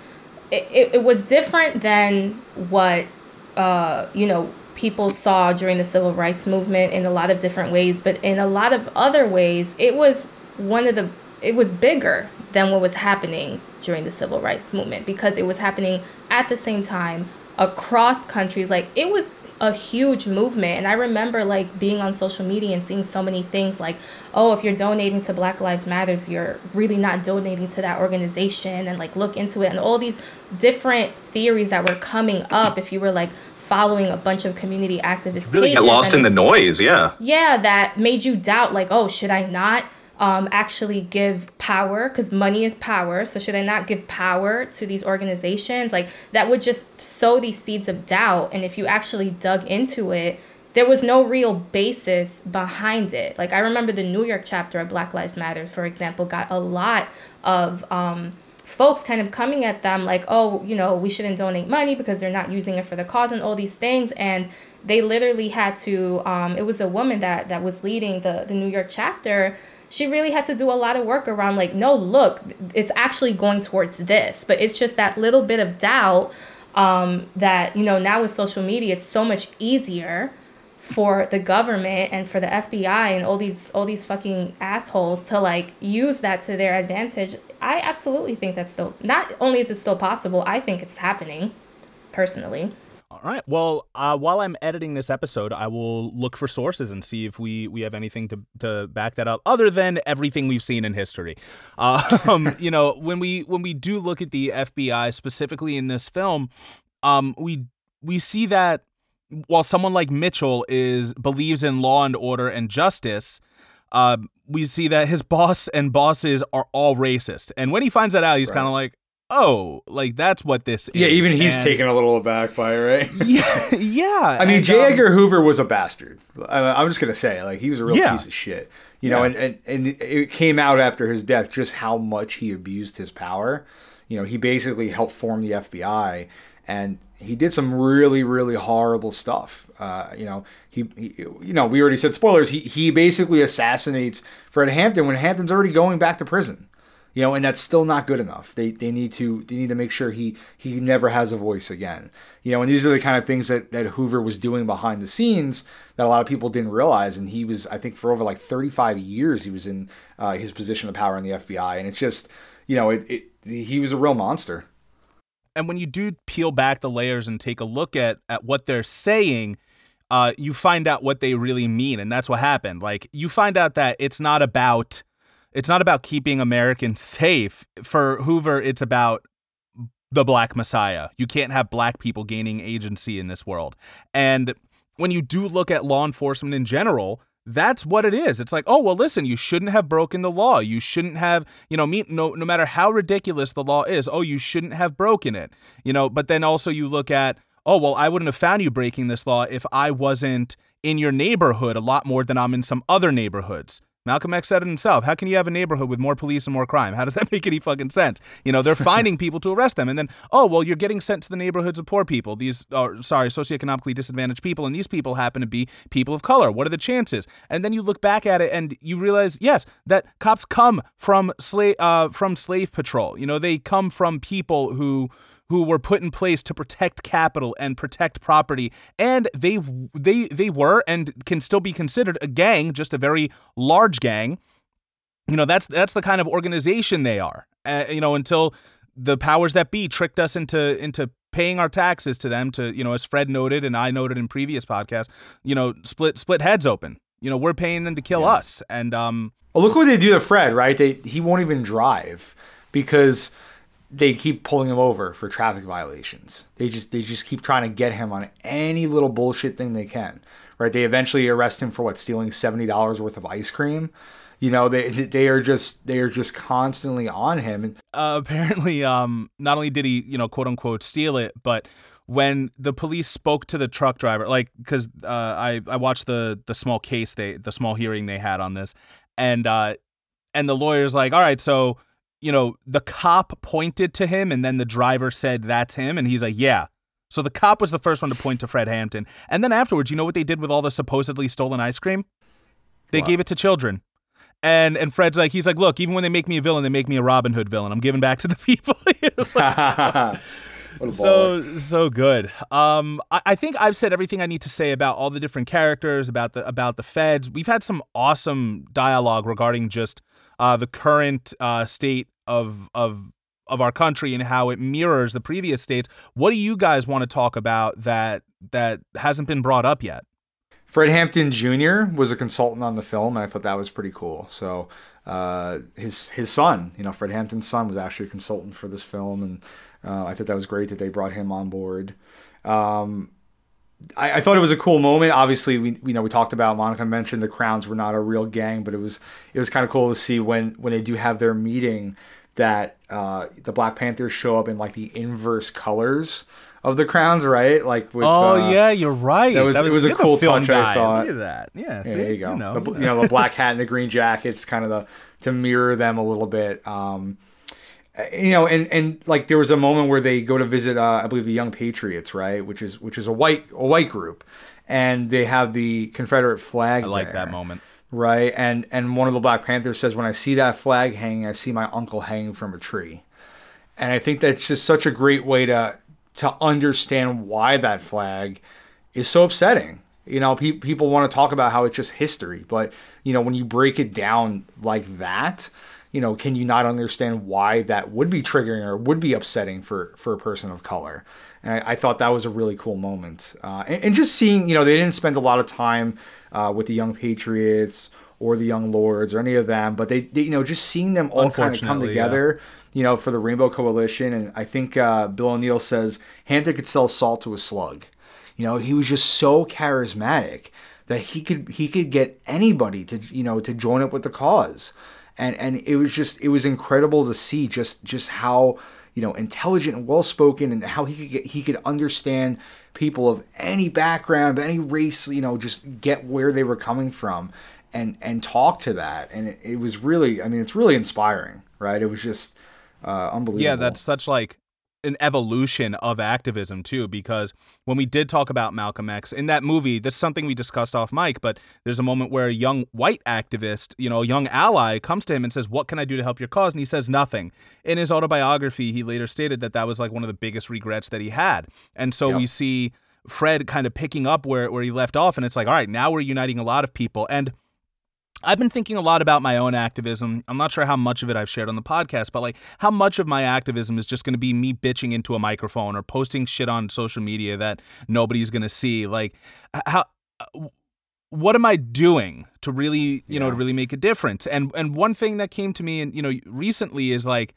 it, it, it was different than what uh, you know people saw during the civil rights movement in a lot of different ways, but in a lot of other ways, it was one of the it was bigger than what was happening during the civil rights movement because it was happening at the same time across countries like it was a huge movement and i remember like being on social media and seeing so many things like oh if you're donating to black lives matters you're really not donating to that organization and like look into it and all these different theories that were coming up if you were like following a bunch of community activists. Really get lost in the noise, yeah. Yeah, that made you doubt, like, oh, should I not um, actually give power? Because money is power. So should I not give power to these organizations? Like that would just sow these seeds of doubt. And if you actually dug into it, there was no real basis behind it. Like I remember the New York chapter of Black Lives Matter, for example, got a lot of um, folks kind of coming at them like, oh, you know, we shouldn't donate money because they're not using it for the cause and all these things. And they literally had to, um, it was a woman that, that was leading the, the New York chapter. She really had to do a lot of work around like, no, look, it's actually going towards this. But it's just that little bit of doubt um, that, you know, now with social media, it's so much easier for the government and for the FBI and all these all these fucking assholes to like use that to their advantage. I absolutely think that's still not only is it still possible, I think it's happening personally. All right. Well, uh, while I'm editing this episode, I will look for sources and see if we, we have anything to, to back that up, other than everything we've seen in history. Um, you know, when we when we do look at the FBI specifically in this film, um, we we see that while someone like Mitchell is believes in law and order and justice, uh, we see that his boss and bosses are all racist. And when he finds that out, he's right. kind of like, "Oh, like that's what this yeah, is." Yeah, even he's and, taken a little aback by it, right? yeah, yeah. I mean, J. Um, Edgar Hoover was a bastard. I, am just gonna say, like, he was a real yeah. piece of shit. You yeah. know, and, and and it came out after his death just how much he abused his power. You know, he basically helped form the FBI and he did some really really horrible stuff uh, you know he, he, you know we already said spoilers he, he basically assassinates fred hampton when hampton's already going back to prison you know and that's still not good enough. They, they need to they need to make sure he he never has a voice again. You know and these are the kind of things that, that hoover was doing behind the scenes that a lot of people didn't realize. And he was i think for over like 35 years he was in uh, his position of power in the fbi and it's just you know it, it he was a real monster. And when you do peel back the layers and take a look at at what they're saying, uh, you find out what they really mean, and that's what happened. Like you find out that it's not about it's not about keeping Americans safe. For Hoover, it's about the Black Messiah. You can't have black people gaining agency in this world. And when you do look at law enforcement in general, that's what it is. It's like, oh well, listen, you shouldn't have broken the law. You shouldn't have, you know, no, no matter how ridiculous the law is. Oh, you shouldn't have broken it. You know, but then also you look at, oh well, I wouldn't have found you breaking this law if I wasn't in your neighborhood a lot more than I'm in some other neighborhoods. Malcolm X said it himself. How can you have a neighborhood with more police and more crime? How does that make any fucking sense? You know, they're finding people to arrest them. And then, oh, well, you're getting sent to the neighborhoods of poor people, these, are sorry, socioeconomically disadvantaged people. And these people happen to be people of color. What are the chances? And then you look back at it and you realize, yes, that cops come from slave, uh, from slave patrol. You know, they come from people who, who were put in place to protect capital and protect property and they they they were and can still be considered a gang just a very large gang you know that's that's the kind of organization they are uh, you know until the powers that be tricked us into into paying our taxes to them to you know as Fred noted and I noted in previous podcasts you know split split heads open you know, we're paying them to kill us. And um, Well, look what they do to Fred, right? They he won't even drive because they keep pulling him over for traffic violations. They just they just keep trying to get him on any little bullshit thing they can. Right? They eventually arrest him for what stealing seventy dollars worth of ice cream. You know, they they are just they are just constantly on him. Uh, apparently, um, not only did he, you know, quote unquote, steal it, but when the police spoke to the truck driver, like, because uh, I I watched the the small case they the small hearing they had on this, and uh, and the lawyer's like, all right, so you know, the cop pointed to him, and then the driver said that's him, and he's like, yeah. So the cop was the first one to point to Fred Hampton, and then afterwards, you know what they did with all the supposedly stolen ice cream? They What? gave it to children. And and Fred's like he's like, look, even when they make me a villain, they make me a Robin Hood villain. I'm giving back to the people. Like, so, what a baller. so so good. Um, I, I think I've said everything I need to say about all the different characters, about the about the feds. We've had some awesome dialogue regarding just uh, the current uh, state of of of our country and how it mirrors the previous states. What do you guys want to talk about that that hasn't been brought up yet? Fred Hampton Jr. was a consultant on the film, and I thought that was pretty cool. So uh, his his son, you know, Fred Hampton's son, was actually a consultant for this film, and uh, I thought that was great that they brought him on board. Um, I, I thought it was a cool moment. Obviously, we you know we talked about Monica mentioned the Crowns were not a real gang, but it was it was kind of cool to see when when they do have their meeting that uh, the Black Panthers show up in like the inverse colors of the Crowns, right? Like with oh uh, yeah, you're right. that was- it was a cool touch, I thought. Look at that. Yeah, Yeah, there you go. know. The, you know, the black hat and the green jackets, kind of the to mirror them a little bit. Um, you know, and and like there was a moment where they go to visit, uh, I believe, the Young Patriots, right, which is which is a white a white group, and they have the Confederate flag. I like there, that moment. right? And and one of the Black Panthers says, "When I see that flag hanging, I see my uncle hanging from a tree," and I think that's just such a great way to to understand why that flag is so upsetting. You know, pe- people want to talk about how it's just history, but you know, when you break it down like that, you know, can you not understand why that would be triggering or would be upsetting for for a person of color? And I, I thought that was a really cool moment, uh, and, and just seeing, you know, they didn't spend a lot of time uh, with the young patriots or the young lords or any of them, but they, they you know, just seeing them all kind of come Unfortunately, yeah. together you know, for the Rainbow Coalition. And I think uh, Bill O'Neal says Hampton could sell salt to a slug. You know, he was just so charismatic that he could he could get anybody to you know to join up with the cause, and and it was just it was incredible to see just just how you know intelligent and well spoken and how he could get he could understand people of any background, any race, you know, just get where they were coming from and and talk to that. And it, it was really i mean it's really inspiring right? It was just uh unbelievable. Yeah, that's such like an evolution of activism too because when we did talk about Malcolm X in that movie this is something we discussed off mic but there's a moment where a young white activist you know a young ally comes to him and says what can I do to help your cause? And he says nothing. In his autobiography he later stated that that was like one of the biggest regrets that he had. And so Yep. we see Fred kind of picking up where where he left off and it's like all right now we're uniting a lot of people. And I've been thinking a lot about my own activism. I'm not sure how much of it I've shared on the podcast, but like how much of my activism is just going to be me bitching into a microphone or posting shit on social media that nobody's going to see. Like how uh, what am I doing to really, you know, to really make a difference? And and one thing that came to me and you know recently is like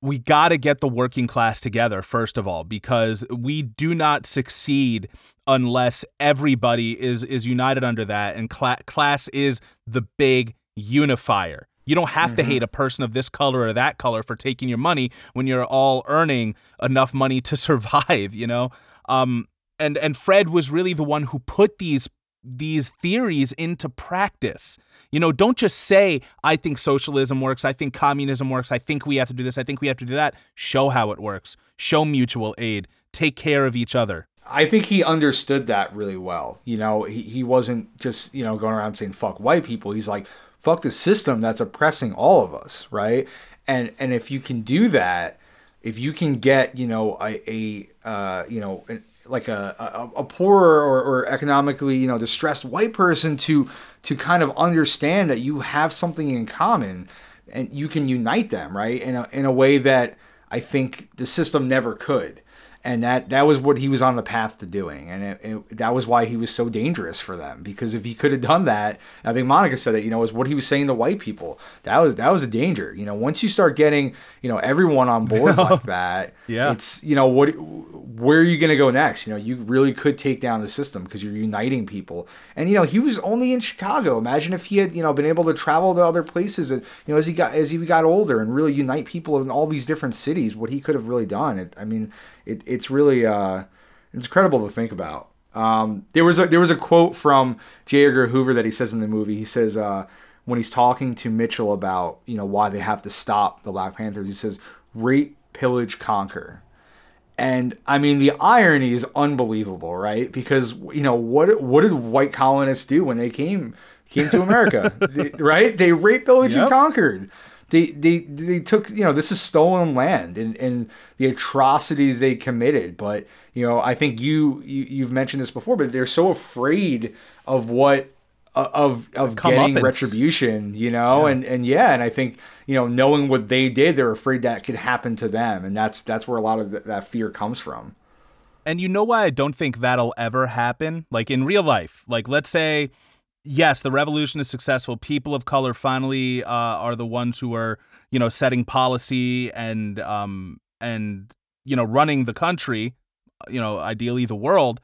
we got to get the working class together first of all because we do not succeed unless everybody is is united under that and cla- class is the big unifier. You don't have to hate a person of this color or that color for taking your money when you're all earning enough money to survive you know? Um and and Fred was really the one who put these these theories into practice. You know, don't just say, I think socialism works, I think communism works, I think we have to do this, I think we have to do that. Show how it works. Show mutual aid. Take care of each other. I think he understood that really well. You know, he, he wasn't just, you know, going around saying fuck white people. He's like, fuck the system that's oppressing all of us, right? And and if you can do that, if you can get, you know, a, a uh, you know, an, like a, a, a poorer or, or economically, you know, distressed white person to to kind of understand that you have something in common and you can unite them, right? In a in a way that I think the system never could and that that was what he was on the path to doing, and it, it, that was why he was so dangerous for them. Because if he could have done that, I think Monica said it. You know, was what he was saying to white people. That was that was a danger. You know, once you start getting you know everyone on board like that, Yeah. it's you know what where are you going to go next? You know, you really could take down the system because you're uniting people. And you know, he was only in Chicago. Imagine if he had you know been able to travel to other places, and you know, as he got as he got older and really unite people in all these different cities, what he could have really done. It, I mean, it, it's really uh, it's incredible to think about. Um, there was a there was a quote from J. Edgar Hoover that he says in the movie. He says uh, when he's talking to Mitchell about you know why they have to stop the Black Panthers, he says, "Rape, pillage, conquer." And I mean, the irony is unbelievable, right? Because you know what? What did white colonists do when they came came to America? They- right? They raped, pillaged, and conquered. They, they they took you know this is stolen land and, and the atrocities they committed. But you know I think you, you you've mentioned this before, but they're so afraid of what of of getting Comeuppance. retribution, you know, and and yeah, and I think you know knowing what they did, they're afraid that could happen to them, and that's that's where a lot of th- that fear comes from. And you know why I don't think that'll ever happen? Like in real life, like let's say, yes, the revolution is successful. People of color finally uh, are the ones who are, you know, setting policy and um and you know running the country, you know, ideally the world.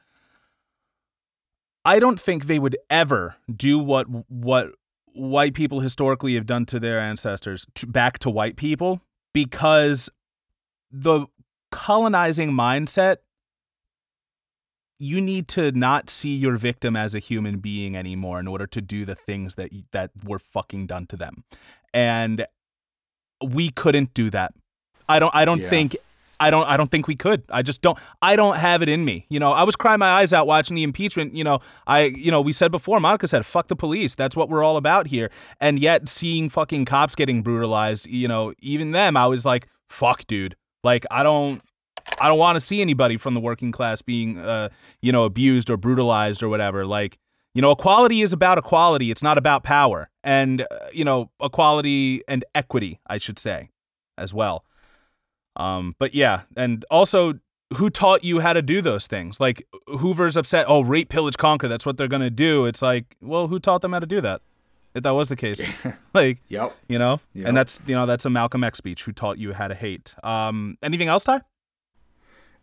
I don't think they would ever do what what white people historically have done to their ancestors to, back to white people because the colonizing mindset you need to not see your victim as a human being anymore in order to do the things that that were fucking done to them. And we couldn't do that. I don't I don't Yeah. think I don't I don't think we could. I just don't I don't have it in me. You know, I was crying my eyes out watching the impeachment, you know, I you know, we said before Monica said fuck the police. That's what we're all about here. And yet seeing fucking cops getting brutalized, you know, even them I was like fuck dude. Like I don't I don't want to see anybody from the working class being, uh, you know, abused or brutalized or whatever. Like, you know, equality is about equality. It's not about power, and uh, you know, equality and equity, I should say, as well. Um, but yeah, and also, who taught you how to do those things? Like Hoover's upset. Oh, rape, pillage, conquer. That's what they're gonna do. It's like, well, who taught them how to do that? If that was the case, like, Yep. you know, Yep. and that's you know that's a Malcolm X speech. Who taught you how to hate? Um, anything else, Ty?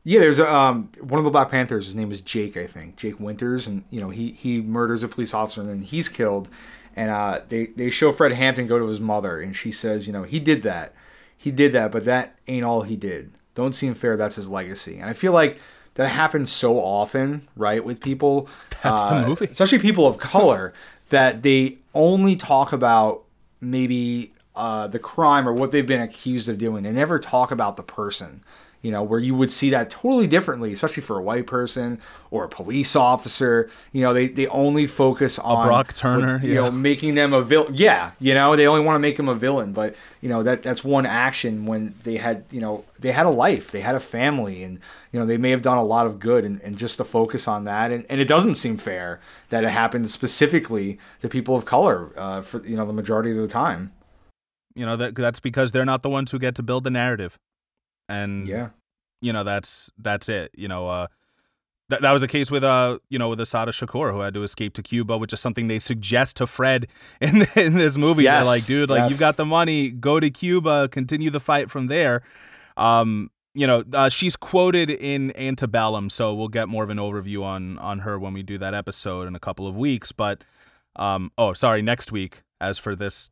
Yeah, there's a, um one of the Black Panthers. His name is Jake, I think, Jake Winters, and you know he he murders a police officer and then he's killed. And uh, they they show Fred Hampton go to his mother, and she says, you know, he did that, he did that, but that ain't all he did. Don't seem fair. That's his legacy. And I feel like that happens so often, right, with people. That's the uh, movie. especially people of color, that they only talk about maybe uh, the crime or what they've been accused of doing. They never talk about the person. You know, where you would see that totally differently, especially for a white person or a police officer. You know, they, they only focus on a Brock Turner, you yeah. know, making them a villain. Yeah, you know, they only want to make them a villain, but you know that that's one action when they had you know they had a life, they had a family, and you know they may have done a lot of good, and, and just to focus on that, and, and it doesn't seem fair that it happens specifically to people of color uh, for you know the majority of the time. You know that that's because they're not the ones who get to build the narrative, and Yeah, you know that's that's it. You know, uh, that that was the case with uh, you know, with Assata Shakur who had to escape to Cuba, which is something they suggest to Fred in in this movie. Yes, They're like, dude, like yes. you've got the money, go to Cuba, continue the fight from there. Um, you know, uh, she's quoted in Antebellum, so we'll get more of an overview on on her when we do that episode in a couple of weeks. But um, oh, sorry, next week. As for this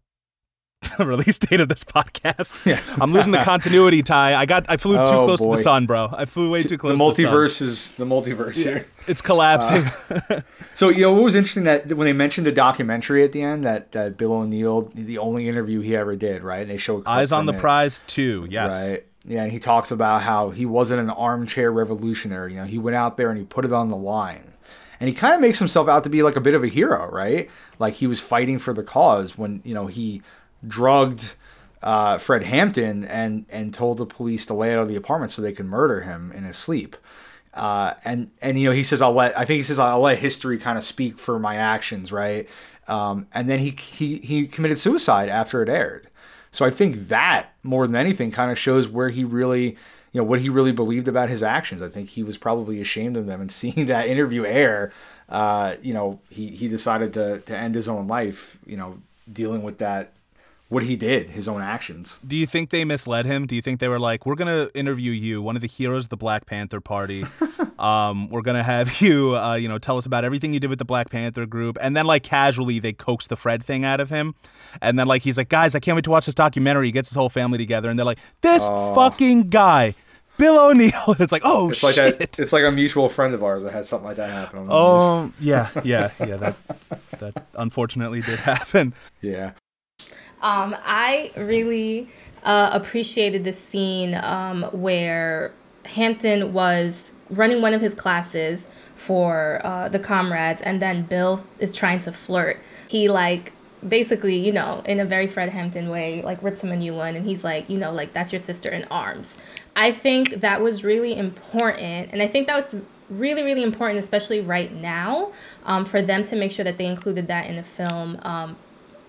release date of this podcast, Yeah. I'm losing the continuity tie. I got I flew too Oh, close to the sun, bro. I flew way too the close. to the sun. multiverse is the multiverse here. It's collapsing. Uh, so you know what was interesting that when they mentioned the documentary at the end that, that Bill O'Neal the only interview he ever did right and they show Eyes on the it. prize too. Yes. Right. Yeah, and he talks about how he wasn't an armchair revolutionary. You know, he went out there and he put it on the line. And he kind of makes himself out to be like a bit of a hero, right? Like he was fighting for the cause when, you know, he drugged uh, Fred Hampton and and told the police to lay out of the apartment so they could murder him in his sleep. Uh, and and you know he says I'll let I think he says I'll let history kind of speak for my actions, right? Um, and then he he he committed suicide after it aired. So I think that more than anything kind of shows where he really you know what he really believed about his actions. I think he was probably ashamed of them, and seeing that interview air, uh, you know, he he decided to to end his own life. You know, dealing with that what he did, his own actions. Do you think they misled him? Do you think they were like, "We're gonna interview you, one of the heroes of the Black Panther Party. um, we're gonna have you, uh, you know, tell us about everything you did with the Black Panther group," and then like casually they coax the Fred thing out of him, and then like he's like, "Guys, I can't wait to watch this documentary." He gets his whole family together, and they're like, "This Oh. fucking guy." Bill O'Neal. It's like, oh It's shit. like a, it's like a mutual friend of ours that had something like that happen. On the news. Oh yeah, yeah, yeah. That that unfortunately did happen. yeah. Um, I really uh, appreciated the scene um, where Hampton was running one of his classes for uh, the comrades, and then Bill is trying to flirt. He like basically, you know, in a very Fred Hampton way, like rips him a new one, and he's like, you know, like that's your sister in arms. I think that was really important, and I think that was really, really important, especially right now, um, for them to make sure that they included that in the film. Um,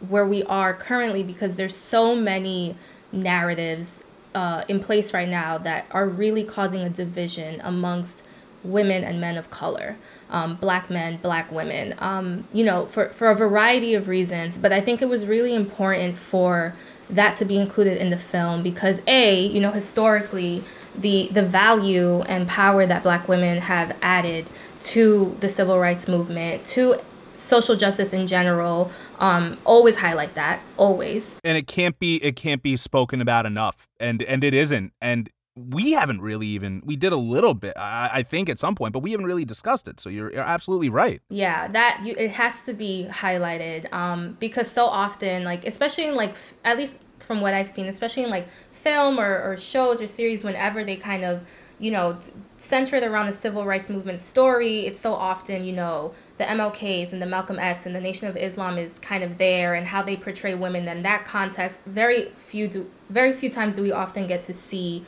where we are currently because there's so many narratives uh, in place right now that are really causing a division amongst women and men of color um, black men black women. Um, you know for, for a variety of reasons but i think it was really important for that to be included in the film because a you know historically the the value and power that black women have added to the civil rights movement to social justice in general um, always highlight that always. And it can't be it can't be spoken about enough and and it isn't and we haven't really even we did a little bit I, I think at some point but we haven't really discussed it so you're, you're absolutely right. Yeah that you it has to be highlighted um, because so often like especially in like f- at least from what i've seen especially in like film or, or shows or series whenever they kind of you know centered around the civil rights movement story it's so often you know the mlks and the malcolm x and the nation of islam is kind of there and how they portray women in that context very few do very few times do we often get to see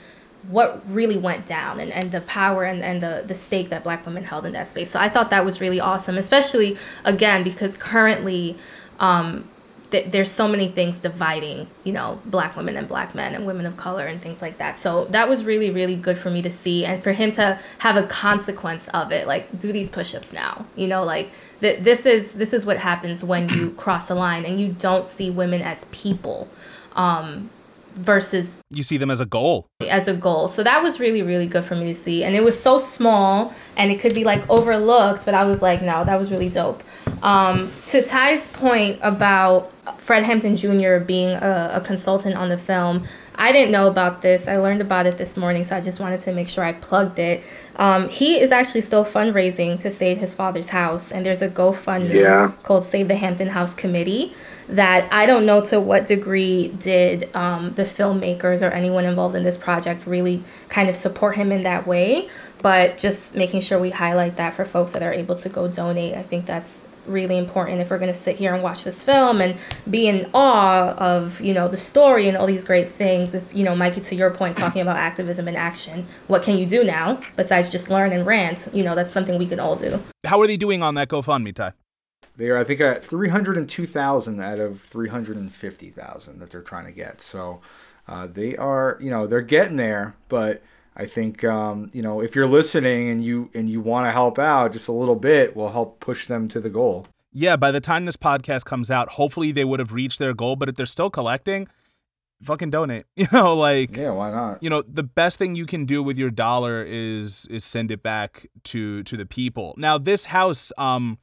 what really went down and, and the power and, and the, the stake that black women held in that space. So I thought that was really awesome, especially again, because currently um, th- there's so many things dividing, you know, black women and black men and women of color and things like that. So that was really, really good for me to see and for him to have a consequence of it, like do these push-ups now, you know, like th- this is, this is what happens when you cross a line and you don't see women as people. Um, versus you see them as a goal as a goal. So that was really, really good for me to see. And it was so small and it could be like overlooked, but I was like, no, that was really dope. Um, to Ty's point about Fred Hampton Jr. being a, a consultant on the film, I didn't know about this. I learned about it this morning, so I just wanted to make sure I plugged it. Um, he is actually still fundraising to save his father's house, and there's a GoFundMe Yeah. called Save the Hampton House Committee that I don't know to what degree did um, the filmmakers or anyone involved in this project really kind of support him in that way. But just making sure we highlight that for folks that are able to go donate, I think that's really important if we're going to sit here and watch this film and be in awe of you know the story and all these great things. If you know mikey to your point talking about activism and action what can you do now besides just learn and rant? You know that's something we can all do. How are they doing on that gofundme ty They are, I think, at 302,000 out of 350,000 that they're trying to get. So uh, they are, you know, they're getting there. But I think, um, you know, if you're listening and you and you want to help out just a little bit, will help push them to the goal. yeah by the time this podcast comes out hopefully they would have reached their goal but if they're still collecting fucking donate you know like Yeah, why not? you know the best thing you can do with your dollar is is send it back to to the people now this house um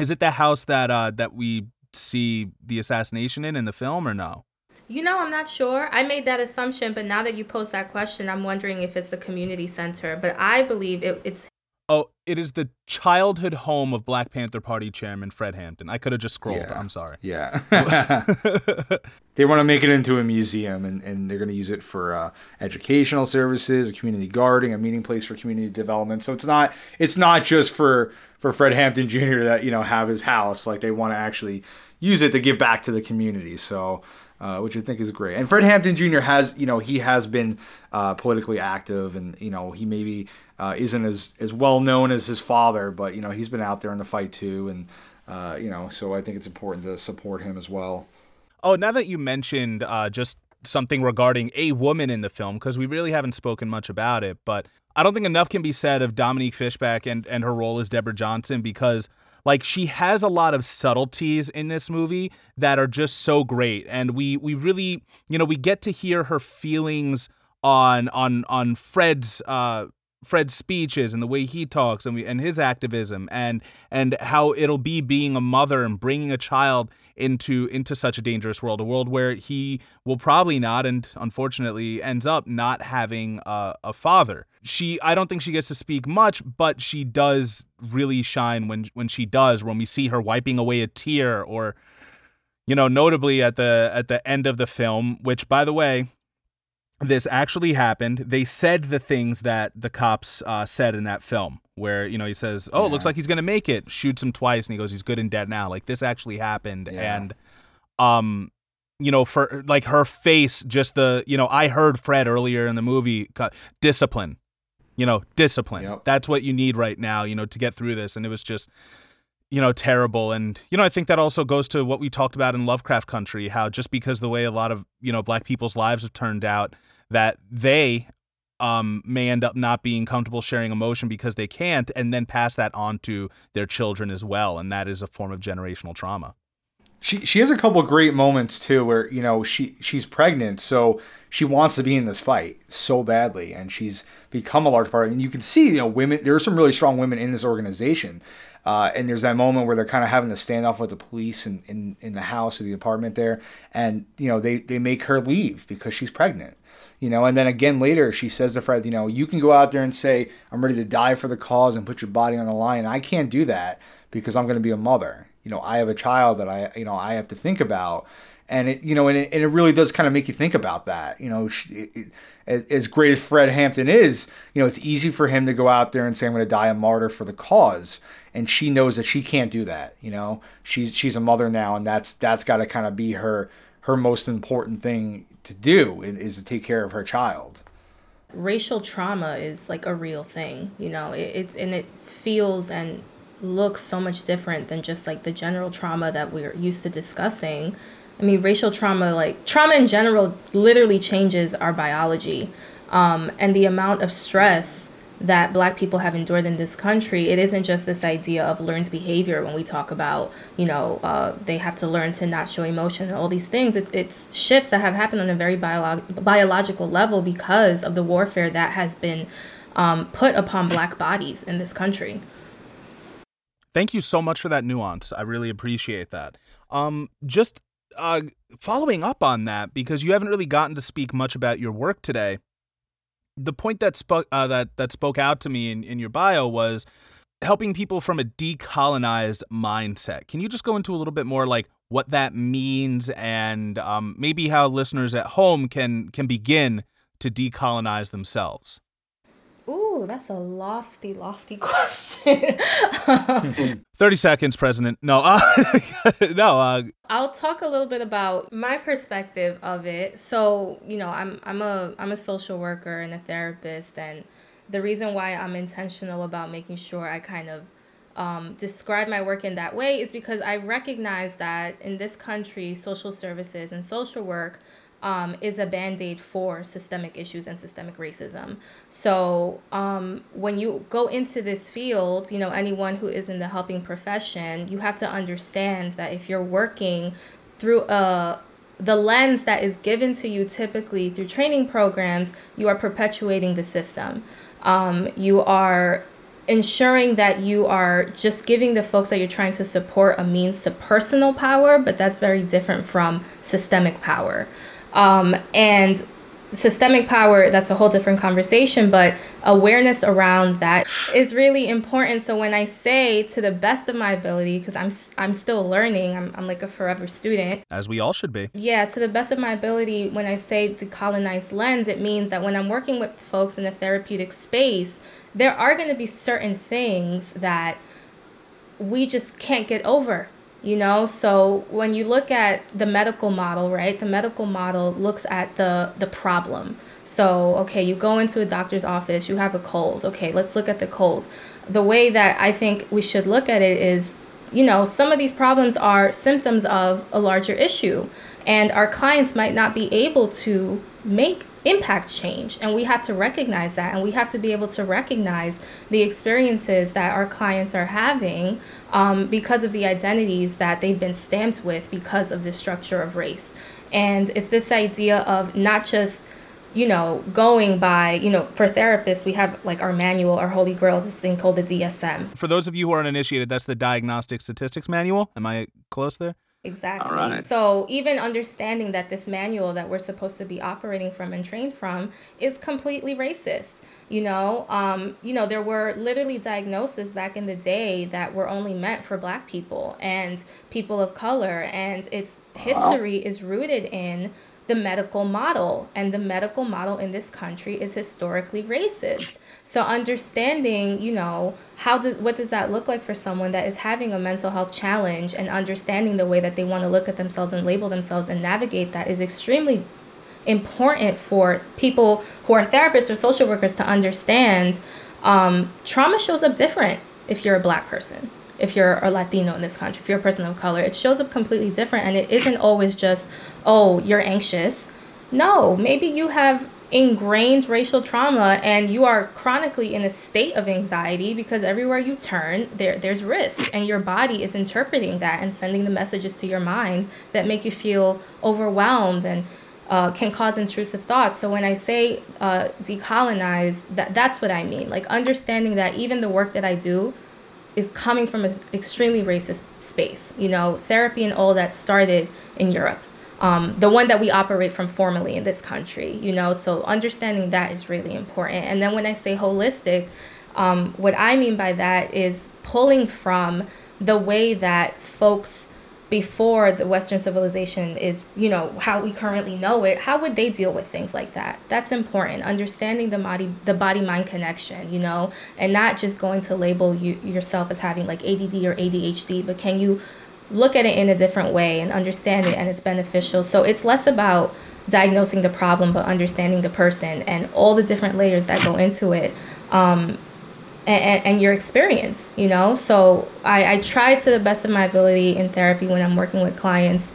is it the house that uh that we see the assassination in in the film or no You know, I'm not sure. I made that assumption, but now that you pose that question, I'm wondering if it's the community center. But I believe it, it's oh it is the childhood home of black panther party chairman fred hampton i could have just scrolled Yeah. i'm sorry Yeah. they want to make it into a museum and, and they're going to use it for uh, educational services, community gardening, a meeting place for community development. So it's not it's not just for for Fred Hampton Jr. that you know have his house. Like they want to actually use it to give back to the community. So. Uh, which I think is great. And Fred Hampton Jr. has, you know, he has been uh, politically active, and you know, he maybe uh, isn't as as well known as his father, but you know, he's been out there in the fight too, and uh, you know, so I think it's important to support him as well. Oh, now that you mentioned uh, just something regarding a woman in the film because we really haven't spoken much about it. But I don't think enough can be said of Dominique Fishback and, and her role as Deborah Johnson because like she has a lot of subtleties in this movie that are just so great and we we really you know we get to hear her feelings on on on Fred's uh Fred's speeches and the way he talks and we, and his activism and and how it'll be being a mother and bringing a child into into such a dangerous world, a world where he will probably not and unfortunately ends up not having a, a father. She I don't think she gets to speak much, but she does really shine when when she does when we see her wiping away a tear or you know notably at the at the end of the film, which by the way this actually happened. They said the things that the cops uh, said in that film, where you know he says, "Oh, it looks like he's gonna make it." Shoots him twice, and he goes, "He's good and dead now." Like this actually happened, Yeah. and um, you know, for like her face, just the you know, I heard Fred earlier in the movie, discipline, you know, discipline. Yep. That's what you need right now, you know, to get through this, and it was just you know, terrible. And, you know, I think that also goes to what we talked about in Lovecraft Country, how just because the way a lot of, you know, black people's lives have turned out, that they um, may end up not being comfortable sharing emotion because they can't, and then pass that on to their children as well. And that is a form of generational trauma. She she has a couple great moments too, where you know she she's pregnant, so she wants to be in this fight so badly, and she's become a large part. And you can see, you know, women. There are some really strong women in this organization, uh, and there's that moment where they're kind of having to stand off with the police in, in in the house or the apartment there, and you know they they make her leave because she's pregnant. You know, and then again later, she says to Fred, you know, you can go out there and say, I'm ready to die for the cause and put your body on the line. I can't do that because I'm going to be a mother. You know, I have a child that I, you know, I have to think about. And it, you know, and it, and it really does kind of make you think about that. You know, it, it, as great as Fred Hampton is, you know, it's easy for him to go out there and say, I'm going to die a martyr for the cause. And she knows that she can't do that. You know, she's, she's a mother now and that's, that's got to kind of be her, her most important thing to do is to take care of her child. racial trauma is like a real thing you know it, it and it feels and looks so much different than just like the general trauma that we're used to discussing i mean racial trauma like trauma in general literally changes our biology um, and the amount of stress that black people have endured in this country it isn't just this idea of learned behavior when we talk about you know uh, they have to learn to not show emotion and all these things it, it's shifts that have happened on a very biolo- biological level because of the warfare that has been um, put upon black bodies in this country Thank you so much for that nuance. I really appreciate that. Um, just uh, following up on that, because you haven't really gotten to speak much about your work today. The point that spoke uh, that that spoke out to me in, in your bio was helping people from a decolonized mindset. Can you just go into a little bit more like what that means and um, maybe how listeners at home can can begin to decolonize themselves? Ooh, that's a lofty, lofty question. 30 seconds, President. No, uh, no, uh, I'll talk a little bit about my perspective of it. So, you know, I'm I'm a I'm a social worker and a therapist and the reason why I'm intentional about making sure I kind of um, describe my work in that way is because I recognize that in this country, social services and social work um, is a band aid for systemic issues and systemic racism. So um, when you go into this field, you know, anyone who is in the helping profession, you have to understand that if you're working through a the lens that is given to you typically through training programs, you are perpetuating the system. Um, you are ensuring that you are just giving the folks that you're trying to support a means to personal power, but that's very different from systemic power. Um, and systemic power that's a whole different conversation but awareness around that is really important. So when i say to the best of my ability because i'm i'm still learning I'm, I'm like a forever student. As we all should be. yeah, to the best of my ability, when I say decolonized lens, it means that when I'm working with folks in the therapeutic space, there are going to be certain things that we just can't get over, you know? So when you look at the medical model, right? The medical model looks at the the problem. So, okay, you go into a doctor's office, you have a cold. Okay, let's look at the cold. The way that I think we should look at it is you know, some of these problems are symptoms of a larger issue, and our clients might not be able to make impact change. And we have to recognize that, and we have to be able to recognize the experiences that our clients are having um, because of the identities that they've been stamped with because of the structure of race. And it's this idea of not just you know, going by, you know, for therapists, we have like our manual, our holy grail, this thing called the DSM. For those of you who aren't initiated that's the Diagnostic Statistics Manual. Am I close there? Exactly. Right. So even understanding that this manual that we're supposed to be operating from and trained from is completely racist. You know, um, you know, there were literally diagnoses back in the day that were only meant for black people and people of color, and its history wow. is rooted in the medical model. And the medical model in this country is historically racist. So understanding, you know, how does what does that look like for someone that is having a mental health challenge and understanding the way that they want to look at themselves and label themselves and navigate that is extremely important for people who are therapists or social workers to understand um, trauma shows up different if you're a black person if you're a Latino in this country, if you're a person of color. It shows up completely different and it isn't always just, oh, you're anxious. No, maybe you have ingrained racial trauma and you are chronically in a state of anxiety because everywhere you turn there there's risk and your body is interpreting that and sending the messages to your mind that make you feel overwhelmed and uh, can cause intrusive thoughts. So when I say uh, decolonize, that that's what I mean. Like understanding that even the work that I do is coming from an extremely racist space. You know, therapy and all that started in Europe. Um, the one that we operate from formally in this country, you know, so understanding that is really important. And then when I say holistic, um, what I mean by that is pulling from the way that folks before the western civilization is you know how we currently know it how would they deal with things like that? That's important. Understanding the body the body mind connection you know? And not just going to label you yourself as having like ADD or ADHD but can you look at it in a different way and understand it and it's beneficial so it's less about diagnosing the problem but understanding the person and all the different layers that go into it um, and, and, your experience, you know? So I, I try to the best of my ability in therapy when I'm working with clients.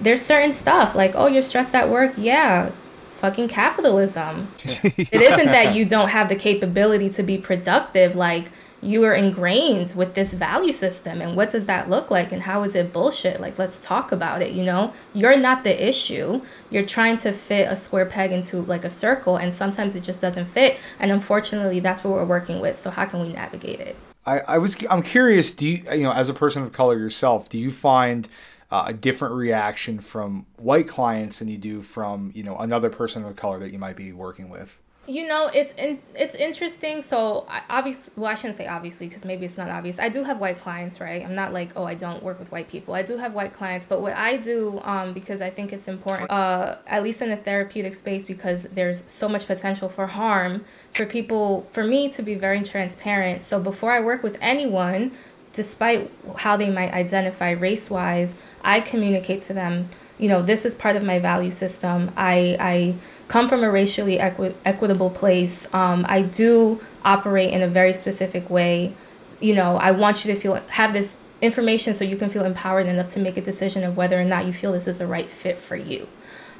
There's certain stuff like, oh, you're stressed at work. Yeah, fucking capitalism. It isn't that you don't have the capability to be productive. Like, you are ingrained with this value system and what does that look like and how is it bullshit? Like let's talk about it you know? You're not the issue. You're trying to fit a square peg into like a circle and sometimes it just doesn't fit and unfortunately that's what we're working with so how can we navigate it? I, I was i'm curious do you you know as a person of color yourself do you find uh, a different reaction from white clients than you do from you know another person of color that you might be working with you know, it's in, it's interesting. So obviously, well, I shouldn't say obviously because maybe it's not obvious. I do have white clients, right? I'm not like, oh, I don't work with white people. I do have white clients, but what I do, um, because I think it's important, uh, at least in the therapeutic space, because there's so much potential for harm for people, for me to be very transparent. So before I work with anyone, despite how they might identify race wise, I communicate to them, you know, this is part of my value system. I I come from a racially equi- equitable place. Um, I do operate in a very specific way. You know, I want you to feel have this information so you can feel empowered enough to make a decision of whether or not you feel this is the right fit for you.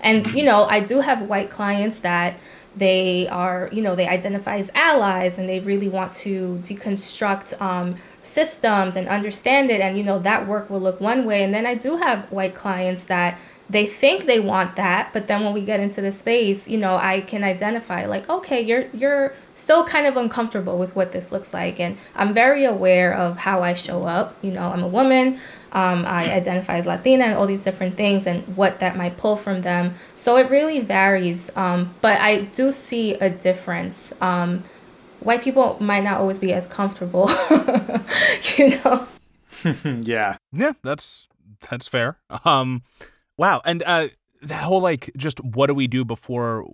And you know, I do have white clients that they are, you know, they identify as allies and they really want to deconstruct um, systems and understand it. And you know, that work will look one way. And then I do have white clients that they think they want that but then when we get into the space you know i can identify like okay you're you're still kind of uncomfortable with what this looks like. And i'm very aware of how i show up. You know i'm a woman. Um, i identify as latina and all these different things and what that might pull from them. So it really varies. Um, but i do see a difference. Um, white people might not always be as comfortable you know? Yeah. Yeah that's that's fair. Um Wow, and uh, whole like just what do we do before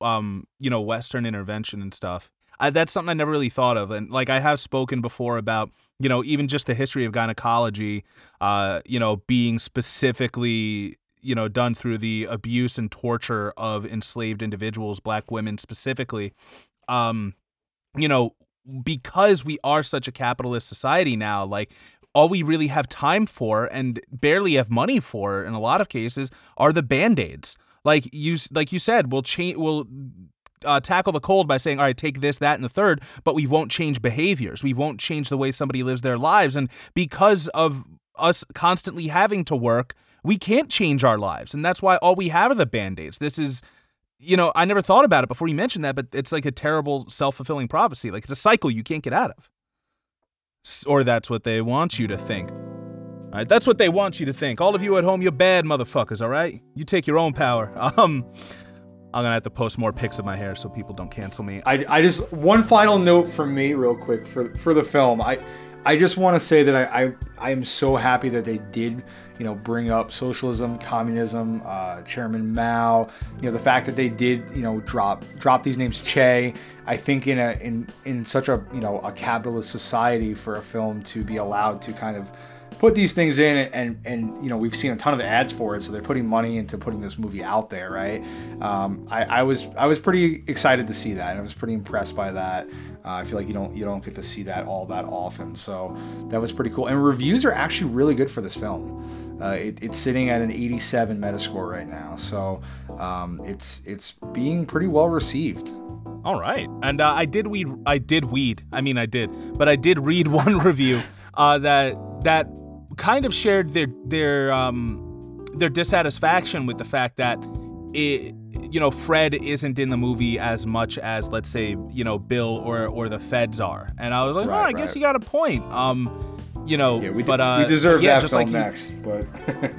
um you know Western intervention and stuff. I, that's something I never really thought of, and like I have spoken before about you know even just the history of gynecology, uh you know being specifically you know done through the abuse and torture of enslaved individuals, black women specifically. Um, you know because we are such a capitalist society now, like all we really have time for and barely have money for in a lot of cases are the band-aids. Like you like you said, we'll change we'll uh, tackle the cold by saying, all right, take this, that, and the third, but we won't change behaviors. We won't change the way somebody lives their lives. And because of us constantly having to work, we can't change our lives. And that's why all we have are the band aids. This is, you know, I never thought about it before you mentioned that, but it's like a terrible self fulfilling prophecy. Like it's a cycle you can't get out of. Or that's what they want you to think. All right, that's what they want you to think. All of you at home, you're bad motherfuckers, all right? You take your own power. Um, I'm gonna have to post more pics of my hair so people don't cancel me. I, I just one final note from me, real quick for for the film. I I just want to say that I, I I am so happy that they did you know bring up socialism, communism, uh, Chairman Mao. You know the fact that they did you know drop drop these names Che. I think in a in in such a you know a capitalist society for a film to be allowed to kind of put these things in and, and, you know we've seen a ton of ads for it so they're putting money into putting this movie out there right? Um, I, I was I was pretty excited to see that and I was pretty impressed by that. Uh, I feel like you don't you don't get to see that all that often so that was pretty cool. And reviews are actually really good for this film. Uh, it, it's sitting at an 87 Metascore right now so um, it's it's being pretty well received. All right. And uh, I did weed I did weed I mean I did but I did read one review uh, that that kind of shared their their um, their dissatisfaction with the fact that it you know Fred isn't in the movie as much as let's say you know Bill or or the Feds are, and I was like, right, oh, I right. guess you got a point. Um, you know, yeah, we but uh, we deserve yeah, that just film like next. But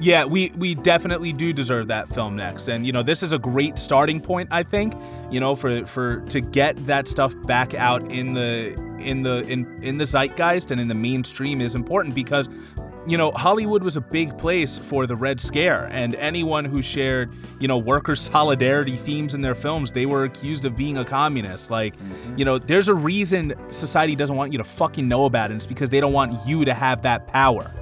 yeah, we we definitely do deserve that film next, and you know, this is a great starting point. I think you know for for to get that stuff back out in the in the in in the zeitgeist and in the mainstream is important because you know, Hollywood was a big place for the Red Scare, and anyone who shared, you know, worker solidarity themes in their films, they were accused of being a communist. Like, mm-hmm. you know, there's a reason society doesn't want you to fucking know about it. It's because they don't want you to have that power.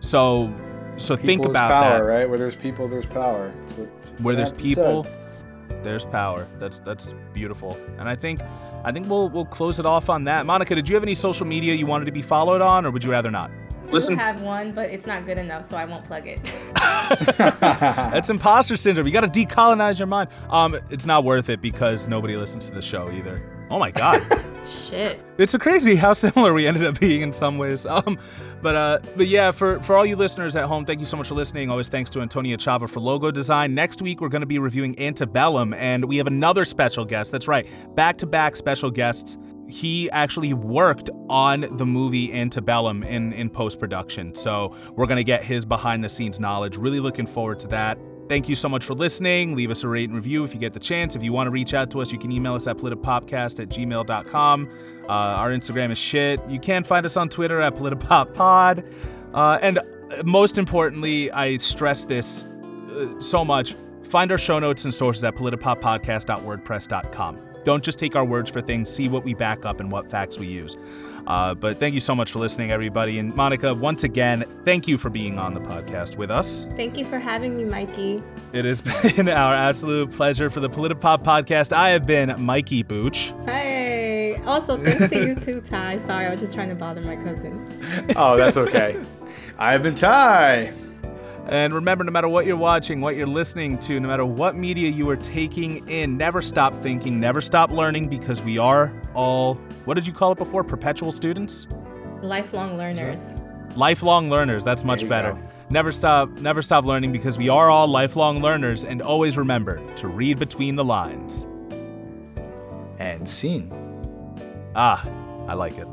So, so people think about power, that. right? Where there's people, there's power. What, Where there's people, said. there's power. That's that's beautiful, and I think. I think we'll we'll close it off on that. Monica, did you have any social media you wanted to be followed on, or would you rather not? Listen. do have one, but it's not good enough, so I won't plug it. That's imposter syndrome. You got to decolonize your mind. Um, it's not worth it because nobody listens to the show either. Oh my god. Shit. It's a crazy how similar we ended up being in some ways. Um, but uh, but yeah, for for all you listeners at home, thank you so much for listening. Always thanks to Antonia Chava for logo design. Next week we're going to be reviewing Antebellum, and we have another special guest. That's right, back to back special guests he actually worked on the movie Antebellum in, in post production. So we're going to get his behind the scenes knowledge. Really looking forward to that. Thank you so much for listening. Leave us a rate and review if you get the chance. If you want to reach out to us, you can email us at politipopcast at gmail.com. Uh, our Instagram is shit. You can find us on Twitter at politipoppod. Uh, and most importantly, I stress this uh, so much. Find our show notes and sources at politipoppodcast.wordpress.com. Don't just take our words for things, see what we back up and what facts we use. Uh, but thank you so much for listening, everybody. And Monica, once again, thank you for being on the podcast with us. Thank you for having me, Mikey. It has been our absolute pleasure for the Politipop podcast. I have been Mikey Booch. Hey. Also, thanks to you too, Ty. Sorry, I was just trying to bother my cousin. Oh, that's okay. I have been Ty. And remember, no matter what you're watching, what you're listening to, no matter what media you are taking in, never stop thinking, never stop learning because we are all, what did you call it before? Perpetual students? Lifelong learners. Lifelong learners. That's much better. Go. Never stop, never stop learning because we are all lifelong learners. And always remember to read between the lines. And scene. Ah, I like it.